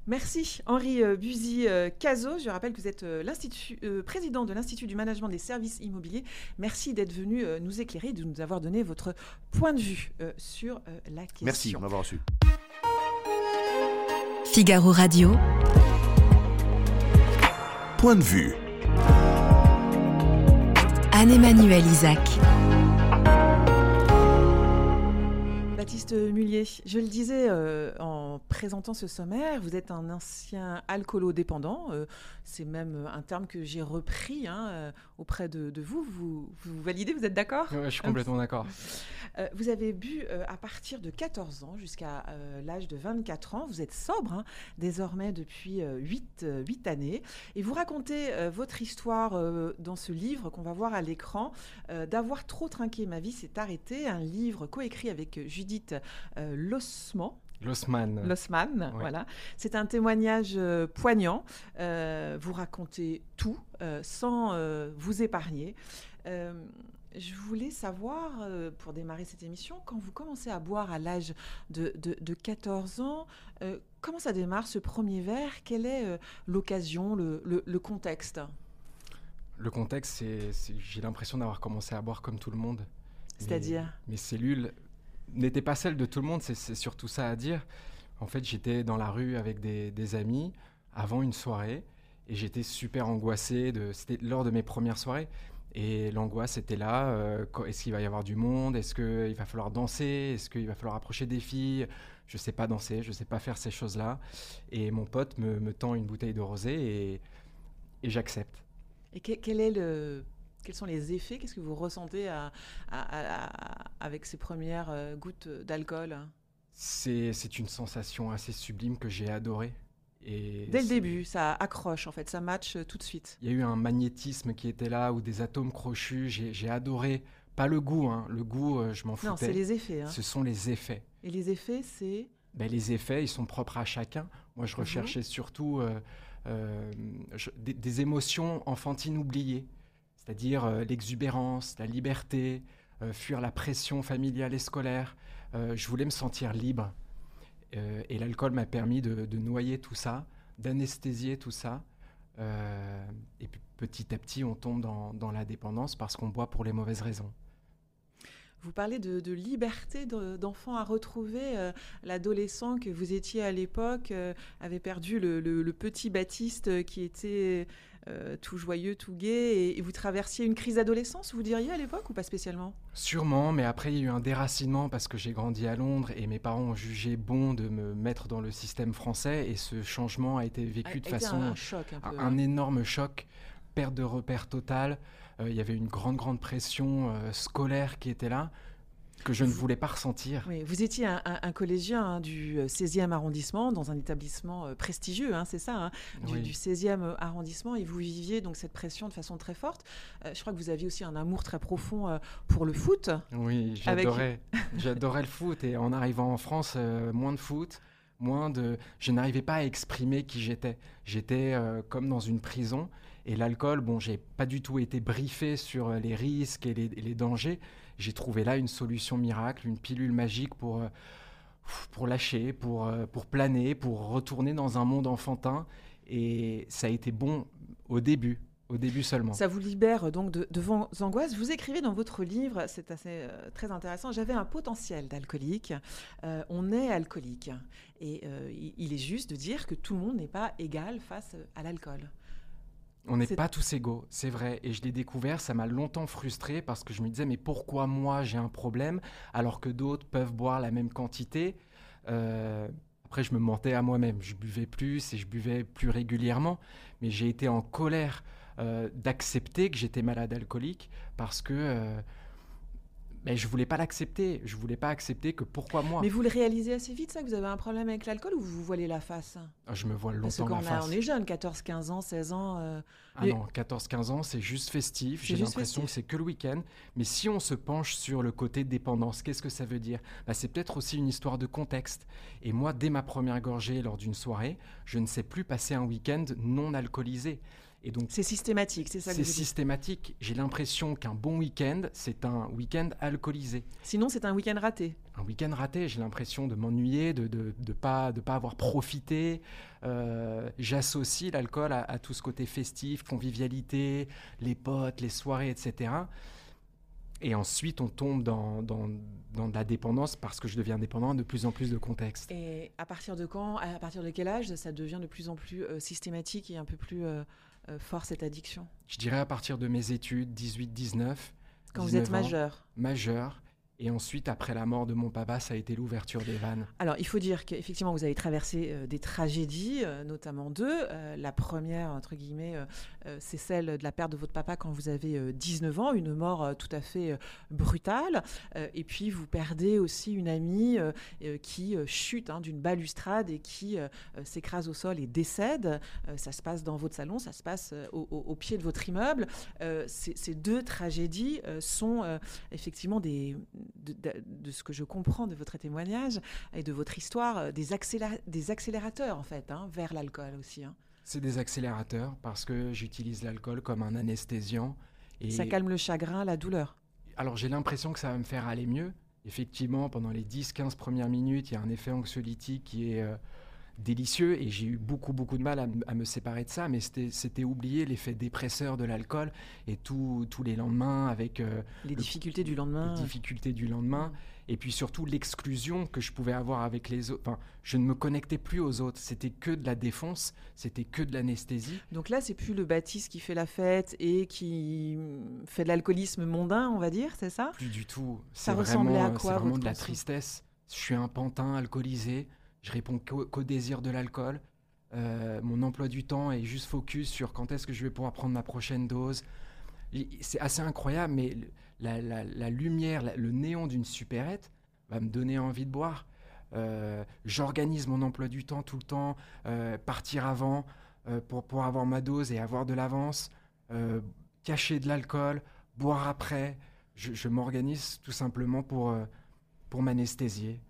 Merci Henri euh, Buzy-Cazot. Euh, Je rappelle que vous êtes euh, président de l'Institut du management des services immobiliers. Merci d'être venu nous éclairer, de nous avoir donné votre point de vue sur la question. Merci de m'avoir reçu. Figaro Radio. Point de vue. Anne-Emmanuel Isaac. Baptiste Mullier, je le disais euh, en présentant ce sommaire, vous êtes un ancien alcoolodépendant. Euh, c'est même un terme que j'ai repris hein, euh, auprès de, vous. vous. validez, vous êtes d'accord? Je suis complètement d'accord. Vous avez bu à partir de 14 ans jusqu'à l'âge de 24 ans. Vous êtes sobre hein, désormais depuis 8, 8, années. Et vous racontez votre histoire dans ce livre qu'on va voir à l'écran. D'avoir trop trinqué, ma vie s'est arrêtée. Un livre coécrit avec Judith euh, Losman. Losman. voilà. C'est un témoignage euh, poignant. Euh, vous racontez tout sans vous épargner. Je voulais savoir, pour démarrer cette émission, quand vous commencez à boire à l'âge de, 14 ans, comment ça démarre ce premier verre? Quelle est l'occasion, le, contexte? Le contexte, c'est j'ai l'impression d'avoir commencé à boire comme tout le monde. C'est-à-dire? Mes, cellules n'était pas celle de tout le monde, c'est surtout ça à dire. En fait, j'étais dans la rue avec des, amis avant une soirée et j'étais super angoissé. C'était lors de mes premières soirées. Et l'angoisse était là. Euh, est-ce qu'il va y avoir du monde? Est-ce qu'il va falloir danser? Est-ce qu'il va falloir approcher des filles? Je ne sais pas danser, je ne sais pas faire ces choses-là. Et mon pote me, tend une bouteille de rosé et, et j'accepte. Et quel est le quels sont les effets? Qu'est-ce que vous ressentez avec ces premières euh, gouttes d'alcool? C'est une sensation assez sublime que j'ai adorée. Et Dès le début, ça accroche en fait, ça match euh, tout de suite. Il y a eu un magnétisme qui était là, ou des atomes crochus. J'ai adoré. Pas le goût, hein. le goût, euh, je m'en foutais. Non, c'est les effets. Hein. Ce sont les effets. Et les effets, c'est ben, Les effets, ils sont propres à chacun. Moi, je mhm. recherchais surtout des, des, émotions enfantines oubliées c'est-à-dire euh, l'exubérance, la liberté, euh, fuir la pression familiale et scolaire. Euh, je voulais me sentir libre. Et l'alcool m'a permis de, noyer tout ça, d'anesthésier tout ça. et puis petit à petit, on tombe dans, la dépendance parce qu'on boit pour les mauvaises raisons. Vous parlez de, liberté d'enfant à retrouver. L'adolescent que vous étiez à l'époque avait perdu le, petit Baptiste qui était euh, tout joyeux, tout gai, et, vous traversiez une crise d'adolescence, vous diriez à l'époque, ou pas spécialement? Sûrement, mais après il y a eu un déracinement parce que j'ai grandi à Londres et mes parents ont jugé bon de me mettre dans le système français, et ce changement a été vécu de façon... Un, choc un, peu, un, énorme choc, perte de repères totale. Euh, il y avait une grande, grande pression euh, scolaire qui était là que je ne voulais pas ressentir. Oui, vous étiez un, collégien hein, du 16e euh, arrondissement, dans un établissement euh, prestigieux, hein, c'est ça, hein, du, 16e arrondissement, et vous viviez donc cette pression de façon très forte. Euh, je crois que vous aviez aussi un amour très profond pour le foot. Oui, j'adorais, j'adorais le foot, et en arrivant en France, moins de foot, moins de... Je n'arrivais pas à exprimer qui j'étais. J'étais comme dans une prison, et l'alcool, bon, j'ai pas du tout été briefé sur les risques et les dangers, j'ai trouvé là une solution miracle, une pilule magique pour, euh, pour lâcher, pour, euh, pour planer, pour retourner dans un monde enfantin. Et ça a été bon au début, au début seulement. Ça vous libère donc de, vos angoisses. Vous écrivez dans votre livre, c'est assez euh, très intéressant. J'avais un potentiel d'alcoolique. on est alcoolique, et il est juste de dire que tout le monde n'est pas égal face à l'alcool. On n'est pas tous égaux, c'est vrai. Et je l'ai découvert, ça m'a longtemps frustré parce que je me disais, mais pourquoi moi j'ai un problème alors que d'autres peuvent boire la même quantité? Euh, Après, je me mentais à moi-même. Je buvais plus et je buvais plus régulièrement. Mais j'ai été en colère euh, d'accepter que j'étais malade alcoolique parce que. Euh, mais je voulais pas l'accepter. Je voulais pas accepter que pourquoi moi? Mais vous le réalisez assez vite, ça, que vous avez un problème avec l'alcool ou vous vous voilez la face? Ah, Je me vois longtemps la face. On est jeune, 14, 15 ans, 16 ans. Euh, ah non, 14, 15 ans, c'est juste festif. J'ai l'impression que c'est que le week-end. Mais si on se penche sur le côté dépendance, qu'est-ce que ça veut dire? Bah, C'est peut-être aussi une histoire de contexte. Et moi, dès ma première gorgée lors d'une soirée, je ne sais plus passer un week-end non alcoolisé donc, c'est systématique, c'est ça C'est systématique. J'ai l'impression qu'un bon week-end, c'est un week-end alcoolisé. Sinon, c'est un week-end raté. Un week-end raté. J'ai l'impression de m'ennuyer, de ne de, pas, de pas avoir profité. Euh, j'associe l'alcool à, tout ce côté festif, convivialité, les potes, les soirées, etc. Et ensuite, on tombe dans, dans, dans, de la dépendance parce que je deviens dépendant de plus en plus de contexte. Et à partir de quand, à partir de quel âge, ça devient de plus en plus euh, systématique et un peu plus euh, fort cette addiction Je dirais à partir de mes études, 18-19. Quand vous êtes majeur Majeur. Et ensuite, après la mort de mon papa, ça a été l'ouverture des vannes. Alors, il faut dire qu'effectivement, vous avez traversé euh, des tragédies, euh, notamment deux. Euh, la première, entre guillemets, c'est celle de la perte de votre papa quand vous avez 19 ans, une mort tout à fait brutale. et puis, vous perdez aussi une amie qui chute hein, d'une balustrade et qui s'écrase au sol et décède. ça se passe dans votre salon, ça se passe au, pied de votre immeuble. Ces, ces, deux tragédies sont effectivement des de, ce que je comprends de votre témoignage et de votre histoire, euh, des, des accélérateurs en fait, hein, vers l'alcool aussi. Hein. C'est des accélérateurs parce que j'utilise l'alcool comme un anesthésiant. Et ça calme le chagrin, la douleur. Alors j'ai l'impression que ça va me faire aller mieux. Effectivement, pendant les 10-15 premières minutes, il y a un effet anxiolytique qui est euh, délicieux et j'ai eu beaucoup beaucoup de mal à, me séparer de ça, mais c'était oublier l'effet dépresseur de l'alcool et tous les lendemains avec... Euh, les difficultés du lendemain. Les difficultés du lendemain et puis surtout l'exclusion que je pouvais avoir avec les autres. Enfin, je ne me connectais plus aux autres, c'était que de la défonce, c'était que de l'anesthésie. Donc là, c'est plus le Baptiste qui fait la fête et qui fait de l'alcoolisme mondain, on va dire, c'est ça? Plus du tout. Ça ressemblait à quoi C'est vraiment de la tristesse. Je suis un pantin alcoolisé je réponds qu'au désir de l'alcool. Euh, mon emploi du temps est juste focus sur quand est-ce que je vais pouvoir prendre ma prochaine dose. C'est assez incroyable, mais la, lumière, le néon d'une supérette va me donner envie de boire. Euh, j'organise mon emploi du temps tout le temps, euh, partir avant pour, pour avoir ma dose et avoir de l'avance, cacher de l'alcool, boire après. Je, je m'organise tout simplement pour, pour m'anesthésier.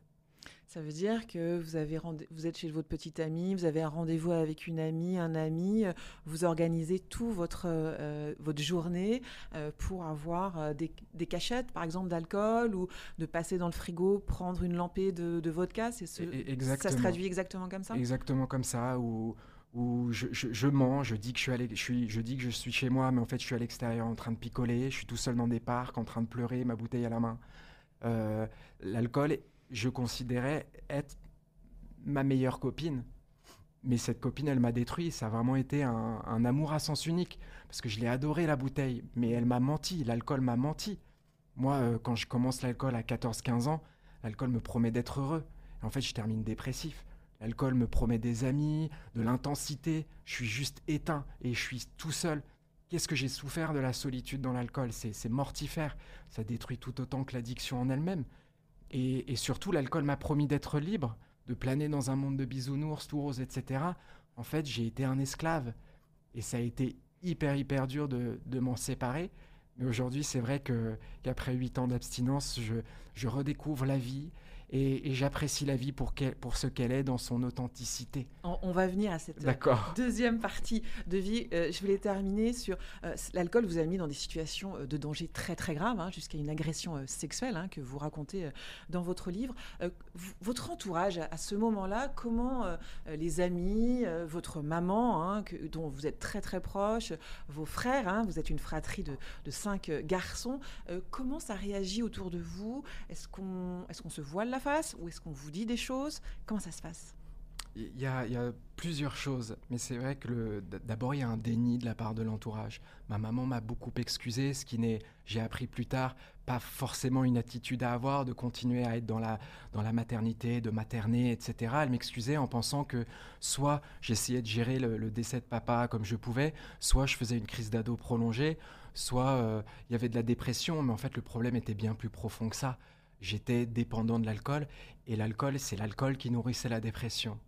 Ça veut dire que vous, avez vous êtes chez votre petite amie, vous avez un rendez-vous avec une amie, un ami, euh, vous organisez tout votre, euh, votre journée euh, pour avoir des, des, cachettes, par exemple, d'alcool ou de passer dans le frigo, prendre une lampée de, de vodka. C'est ce, ça se traduit exactement comme ça? Exactement comme ça. Ou où je, je, mens, je dis, que je, suis allé, je, suis, je dis que je suis chez moi, mais en fait je suis à l'extérieur en train de picoler, je suis tout seul dans des parcs en train de pleurer, ma bouteille à la main. L'alcool je considérais être ma meilleure copine. Mais cette copine, elle m'a détruit. Ça a vraiment été un, amour à sens unique. Parce que je l'ai adoré, la bouteille. Mais elle m'a menti. L'alcool m'a menti. Moi, euh, quand je commence l'alcool à 14-15 ans, l'alcool me promet d'être heureux. en fait, je termine dépressif. L'alcool me promet des amis, de l'intensité. Je suis juste éteint et je suis tout seul. Qu'est-ce que j'ai souffert de la solitude dans l'alcool? C'est mortifère. Ça détruit tout autant que l'addiction en elle-même. Et, surtout, l'alcool m'a promis d'être libre, de planer dans un monde de bisounours, tout rose, etc. En fait, j'ai été un esclave. Et ça a été hyper, hyper dur de, m'en séparer. Mais aujourd'hui, c'est vrai qu'après huit ans d'abstinence, je, redécouvre la vie, et, j'apprécie la vie pour, pour ce qu'elle est dans son authenticité. On, va venir à cette deuxième partie de vie. Euh, je voulais terminer sur euh, l'alcool vous a mis dans des situations euh, de danger très très graves, hein, jusqu'à une agression sexuelle hein, que vous racontez dans votre livre. votre entourage à, ce moment-là, comment les amis, votre maman, hein, que, dont vous êtes très très proche, vos frères, vous êtes une fratrie de, de cinq garçons, comment ça réagit autour de vous? Est-ce qu'on est qu'on se voit la face ou est-ce qu'on vous dit des choses? Comment ça se passe? Il y, a, plusieurs choses, mais c'est vrai que d'abord il y a un déni de la part de l'entourage. Ma maman m'a beaucoup excusé, ce qui n'est, j'ai appris plus tard, pas forcément une attitude à avoir de continuer à être dans la, maternité, de materner, etc. Elle m'excusait en pensant que soit j'essayais de gérer le, décès de papa comme je pouvais, soit je faisais une crise d'ado prolongée, soit euh, il y avait de la dépression, mais en fait le problème était bien plus profond que ça j'étais dépendant de l'alcool, et l'alcool, c'est l'alcool qui nourrissait la dépression.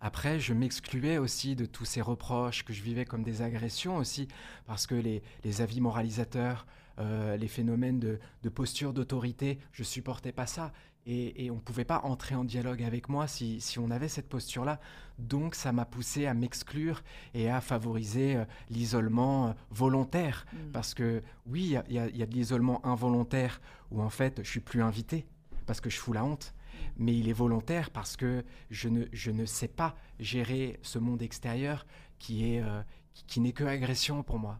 Après, je m'excluais aussi de tous ces reproches que je vivais comme des agressions aussi, parce que les, avis moralisateurs, euh, les phénomènes de, de posture d'autorité, je supportais pas ça. Et, on ne pouvait pas entrer en dialogue avec moi si, on avait cette posture-là. Donc ça m'a poussé à m'exclure et à favoriser euh, l'isolement euh, volontaire. Mm. Parce que oui, il y, a de l'isolement involontaire où en fait je suis plus invité parce que je fous la honte. Mm. Mais il est volontaire parce que je ne, je ne sais pas gérer ce monde extérieur qui est euh, qui n'est que agression pour moi.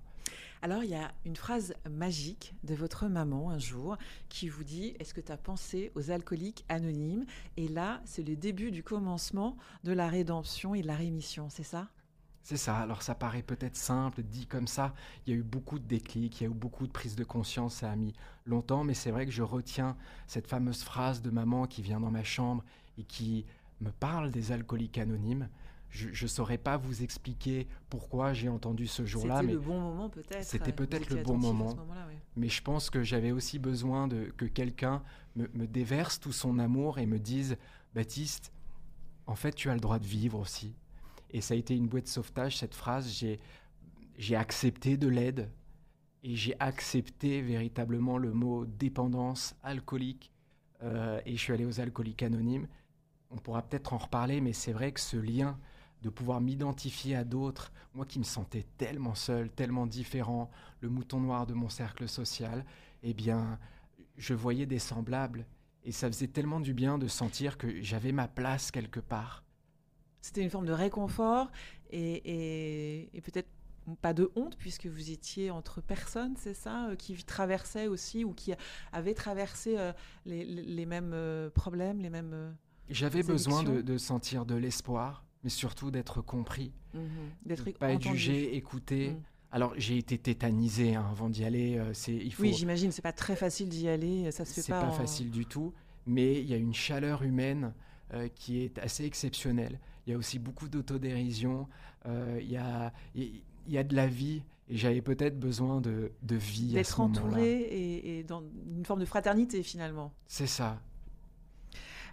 Alors, il y a une phrase magique de votre maman un jour qui vous dit Est-ce que tu as pensé aux alcooliques anonymes? Et là, c'est le début du commencement de la rédemption et de la rémission, c'est ça? C'est ça. Alors ça paraît peut-être simple, dit comme ça. Il y a eu beaucoup de déclics, il y a eu beaucoup de prises de conscience. Ça a mis longtemps, mais c'est vrai que je retiens cette fameuse phrase de maman qui vient dans ma chambre et qui me parle des alcooliques anonymes. Je ne saurais pas vous expliquer pourquoi j'ai entendu ce jour-là. C'était le bon moment peut-être. C'était peut-être le bon moment. Mais je pense que j'avais aussi besoin de, que quelqu'un me, me, déverse tout son amour et me dise, Baptiste, en fait, tu as le droit de vivre aussi. Et ça a été une bouée de sauvetage, cette phrase. J'ai accepté de l'aide et j'ai accepté véritablement le mot dépendance alcoolique. Euh, et je suis allé aux alcooliques anonymes. On pourra peut-être en reparler, mais c'est vrai que ce lien de pouvoir m'identifier à d'autres, moi qui me sentais tellement seul, tellement différent, le mouton noir de mon cercle social, eh bien, je voyais des semblables. Et ça faisait tellement du bien de sentir que j'avais ma place quelque part. C'était une forme de réconfort et, peut-être pas de honte puisque vous étiez entre personnes, c'est ça, euh, qui traversaient aussi ou qui avaient traversé euh, les, mêmes euh, problèmes, les mêmes... J'avais besoin de, sentir de l'espoir, mais surtout d'être compris, mmh d'être pas être jugé, écouté. Mmh. Alors j'ai été tétanisé hein, avant d'y aller. c'est il faut. Oui, j'imagine, c'est pas très facile d'y aller. Ça se fait pas. C'est pas facile du tout, mais il y a une chaleur humaine qui est assez exceptionnelle il y a aussi beaucoup d'autodérision, euh, il, y a, il y a de la vie, et j'avais peut-être besoin de, de vie. D'être entouré et, et, dans une forme de fraternité finalement. C'est ça.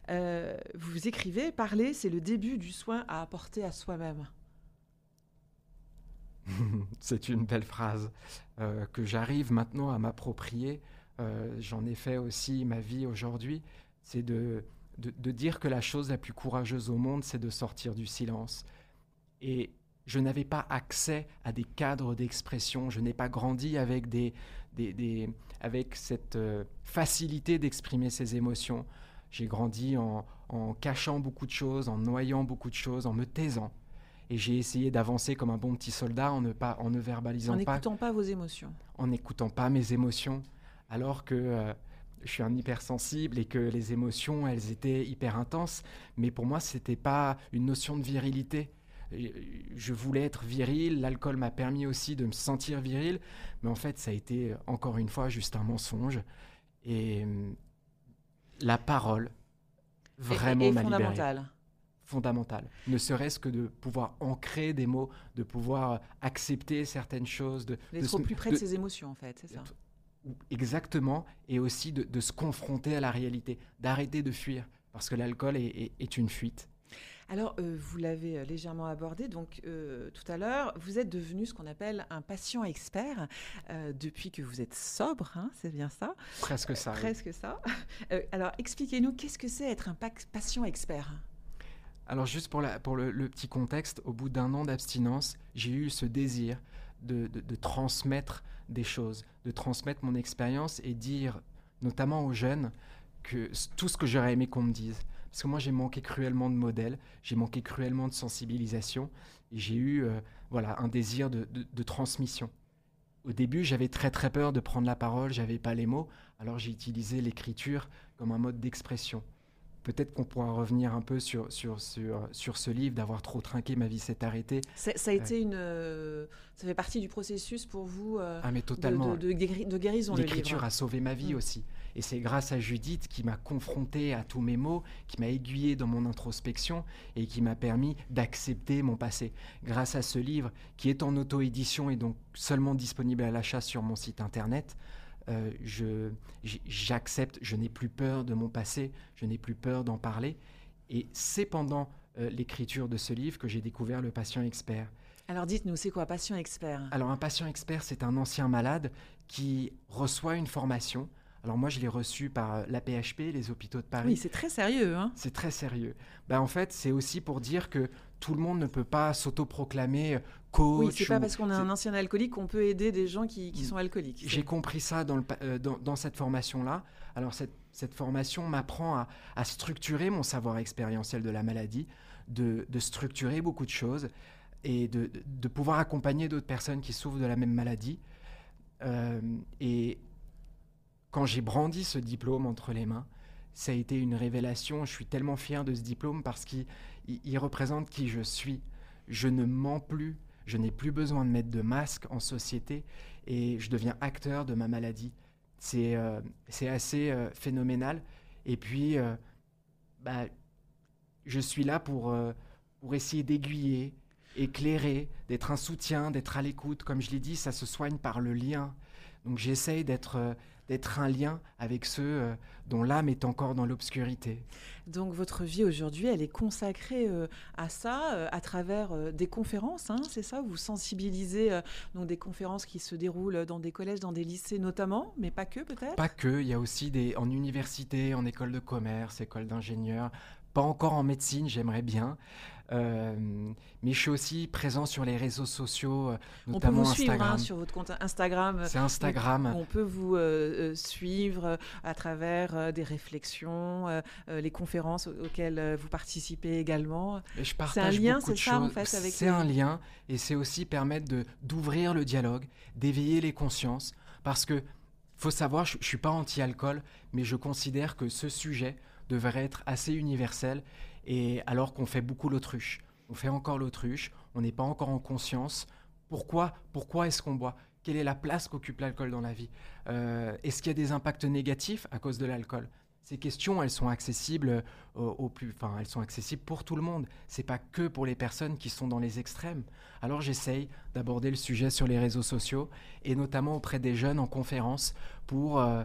Euh, vous écrivez, parler, c'est le début du soin à apporter à soi-même. c'est une belle phrase euh, que j'arrive maintenant à m'approprier. J'en ai fait aussi ma vie aujourd'hui. C'est de, de, dire que la chose la plus courageuse au monde, c'est de sortir du silence. Et je n'avais pas accès à des cadres d'expression, je n'ai pas grandi avec, des, des, avec cette euh, facilité d'exprimer ses émotions. J'ai grandi en, en, cachant beaucoup de choses, en noyant beaucoup de choses, en me taisant. Et j'ai essayé d'avancer comme un bon petit soldat en ne, pas, en ne verbalisant pas. En n'écoutant pas vos émotions. En n'écoutant pas mes émotions. Alors que euh, je suis un hypersensible et que les émotions, elles étaient hyper intenses. Mais pour moi, c'était pas une notion de virilité. Je voulais être viril, l'alcool m'a permis aussi de me sentir viril, mais en fait, ça a été encore une fois juste un mensonge. Et hum, la parole, vraiment m'a fondamentale. Fondamentale. Ne serait-ce que de pouvoir ancrer des mots, de pouvoir accepter certaines choses. D'être au plus près de, de ses émotions, en fait, c'est ça Exactement, et aussi de, se confronter à la réalité, d'arrêter de fuir, parce que l'alcool est, une fuite. Alors, euh, vous l'avez euh, légèrement abordé donc euh, tout à l'heure. Vous êtes devenu ce qu'on appelle un patient expert depuis que vous êtes sobre, hein, c'est bien ça Presque ça. Presque ça. alors, expliquez-nous qu'est-ce que c'est être un patient expert? Alors, juste pour, la, pour le, petit contexte, au bout d'un an d'abstinence, j'ai eu ce désir de, de transmettre des choses, de transmettre mon expérience et dire, notamment aux jeunes, que tout ce que j'aurais aimé qu'on me dise. Parce que moi, j'ai manqué cruellement de modèles, j'ai manqué cruellement de sensibilisation, et j'ai eu euh, voilà, un désir de, de, transmission. Au début, j'avais très très peur de prendre la parole, j'avais pas les mots, alors j'ai utilisé l'écriture comme un mode d'expression. Peut-être qu'on pourra revenir un peu sur, sur, sur, sur ce livre, d'avoir trop trinqué, ma vie s'est arrêtée. Ça a été euh, une. Euh, ça fait partie du processus pour vous euh, ah, mais totalement. De, de, guérison. L'écriture a sauvé ma vie mm. aussi. Et c'est grâce à Judith qui m'a confronté à tous mes maux, qui m'a aiguillé dans mon introspection et qui m'a permis d'accepter mon passé. Grâce à ce livre qui est en auto-édition et donc seulement disponible à l'achat sur mon site internet, euh, je, j'accepte, je n'ai plus peur de mon passé, je n'ai plus peur d'en parler. Et c'est pendant euh, l'écriture de ce livre que j'ai découvert le patient expert. Alors dites-nous, c'est quoi patient expert? Alors un patient expert, c'est un ancien malade qui reçoit une formation. Alors moi, je l'ai reçu par euh, la PHP, les hôpitaux de Paris. Oui, c'est très sérieux. Hein c'est très sérieux. Ben, en fait, c'est aussi pour dire que tout le monde ne peut pas s'autoproclamer coach. Oui, c'est pas parce qu'on est un ancien alcoolique qu'on peut aider des gens qui, qui sont alcooliques. J'ai compris ça dans, le, euh, dans, dans cette formation-là. Alors cette, cette formation m'apprend à, à, structurer mon savoir expérientiel de la maladie, de, de structurer beaucoup de choses et de, de pouvoir accompagner d'autres personnes qui souffrent de la même maladie. Euh, et quand j'ai brandi ce diplôme entre les mains, ça a été une révélation. Je suis tellement fier de ce diplôme parce qu'il il, représente qui je suis. je ne mens plus, je n'ai plus besoin de mettre de masque en société et je deviens acteur de ma maladie. C'est euh, assez euh, phénoménal. Et puis, euh, bah, je suis là pour, euh, pour essayer d'aiguiller, éclairer, d'être un soutien, d'être à l'écoute. Comme je l'ai dit, ça se soigne par le lien. Donc j'essaye d'être d'être un lien avec ceux euh, dont l'âme est encore dans l'obscurité. Donc votre vie aujourd'hui, elle est consacrée euh, à ça, euh, à travers euh, des conférences, hein, c'est ça? Vous sensibilisez donc des conférences qui se déroulent dans des collèges, dans des lycées notamment, mais pas que peut-être? Pas que, il y a aussi des, en université, en école de commerce, école d'ingénieur, pas encore en médecine, j'aimerais bien. Euh, mais je suis aussi présent sur les réseaux sociaux, euh, On peut notamment vous suivre hein, sur votre compte Instagram. C'est Instagram. On peut vous euh, suivre à travers euh, des réflexions, les conférences au- auxquelles vous participez également. Et je un partage lien, beaucoup de c'est ça, en fait, C'est les- un lien et c'est aussi permettre de d'ouvrir le dialogue, d'éveiller les consciences, parce que faut savoir, je, je suis pas anti-alcool, mais je considère que ce sujet devrait être assez universel. Et alors qu'on fait beaucoup l'autruche, on fait encore l'autruche, on n'est pas encore en conscience. Pourquoi, pourquoi est-ce qu'on boit? Quelle est la place qu'occupe l'alcool dans la vie? Euh, Est-ce qu'il y a des impacts négatifs à cause de l'alcool? Ces questions, elles sont accessibles au, au plus, enfin, elles sont accessibles pour tout le monde. C'est pas que pour les personnes qui sont dans les extrêmes. Alors j'essaye d'aborder le sujet sur les réseaux sociaux et notamment auprès des jeunes en conférence pour euh,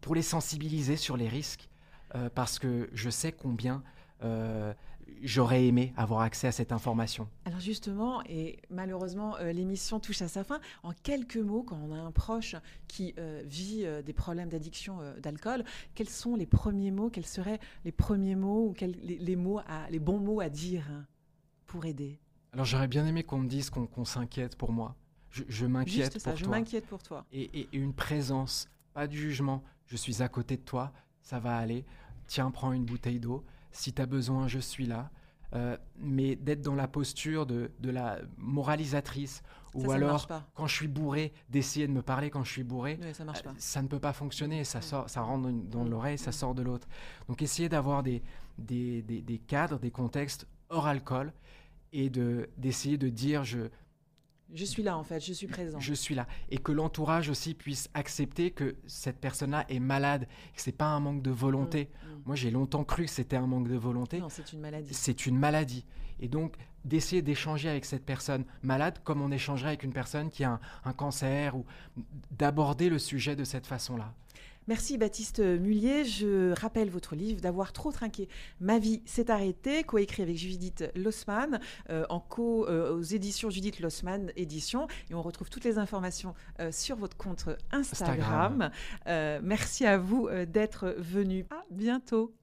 pour les sensibiliser sur les risques euh, parce que je sais combien euh, j'aurais aimé avoir accès à cette information. Alors justement, et malheureusement, euh, l'émission touche à sa fin. En quelques mots, quand on a un proche qui euh, vit des problèmes d'addiction d'alcool, quels sont les premiers mots Quels seraient les premiers mots ou quels- les, les mots à, les bons mots à dire hein, pour aider? Alors j'aurais bien aimé qu'on me dise qu'on s'inquiète pour moi. Je, je m'inquiète pour je toi. m'inquiète pour toi. et, et- et une présence, pas de jugement. Je suis à côté de toi, ça va aller. Tiens, prends une bouteille d'eau. Si tu as besoin, je suis là. Euh, mais d'être dans la posture de, de la moralisatrice, ou ça, alors, quand je suis bourré, d'essayer de me parler quand je suis bourré, Oui, ça marche pas. euh, ça ne peut pas fonctionner, ça, sort, ça rentre dans, l'oreille, ça sort de l'autre. Donc essayez d'avoir des, des, des- des cadres, des contextes hors alcool, et de- d'essayer de dire je, Je suis là en fait, je suis présent. je suis là. Et que l'entourage aussi puisse accepter que cette personne-là est malade, que c'est pas un manque de volonté. Mm, mm. Moi, j'ai longtemps cru que c'était un manque de volonté. Non, c'est une maladie. C'est une maladie. Et donc, d'essayer d'échanger avec cette personne malade comme on échangerait avec une personne qui a un, un cancer, ou d'aborder le sujet de cette façon-là. Merci Baptiste Mullier. Je rappelle votre livre D'avoir trop trinqué. Ma vie s'est arrêtée, coécrit avec Judith Lossman, euh, en co euh, aux éditions Judith Lossman Éditions. Et on retrouve toutes les informations euh, sur votre compte Instagram. Instagram. Merci à vous d'être venu. À bientôt.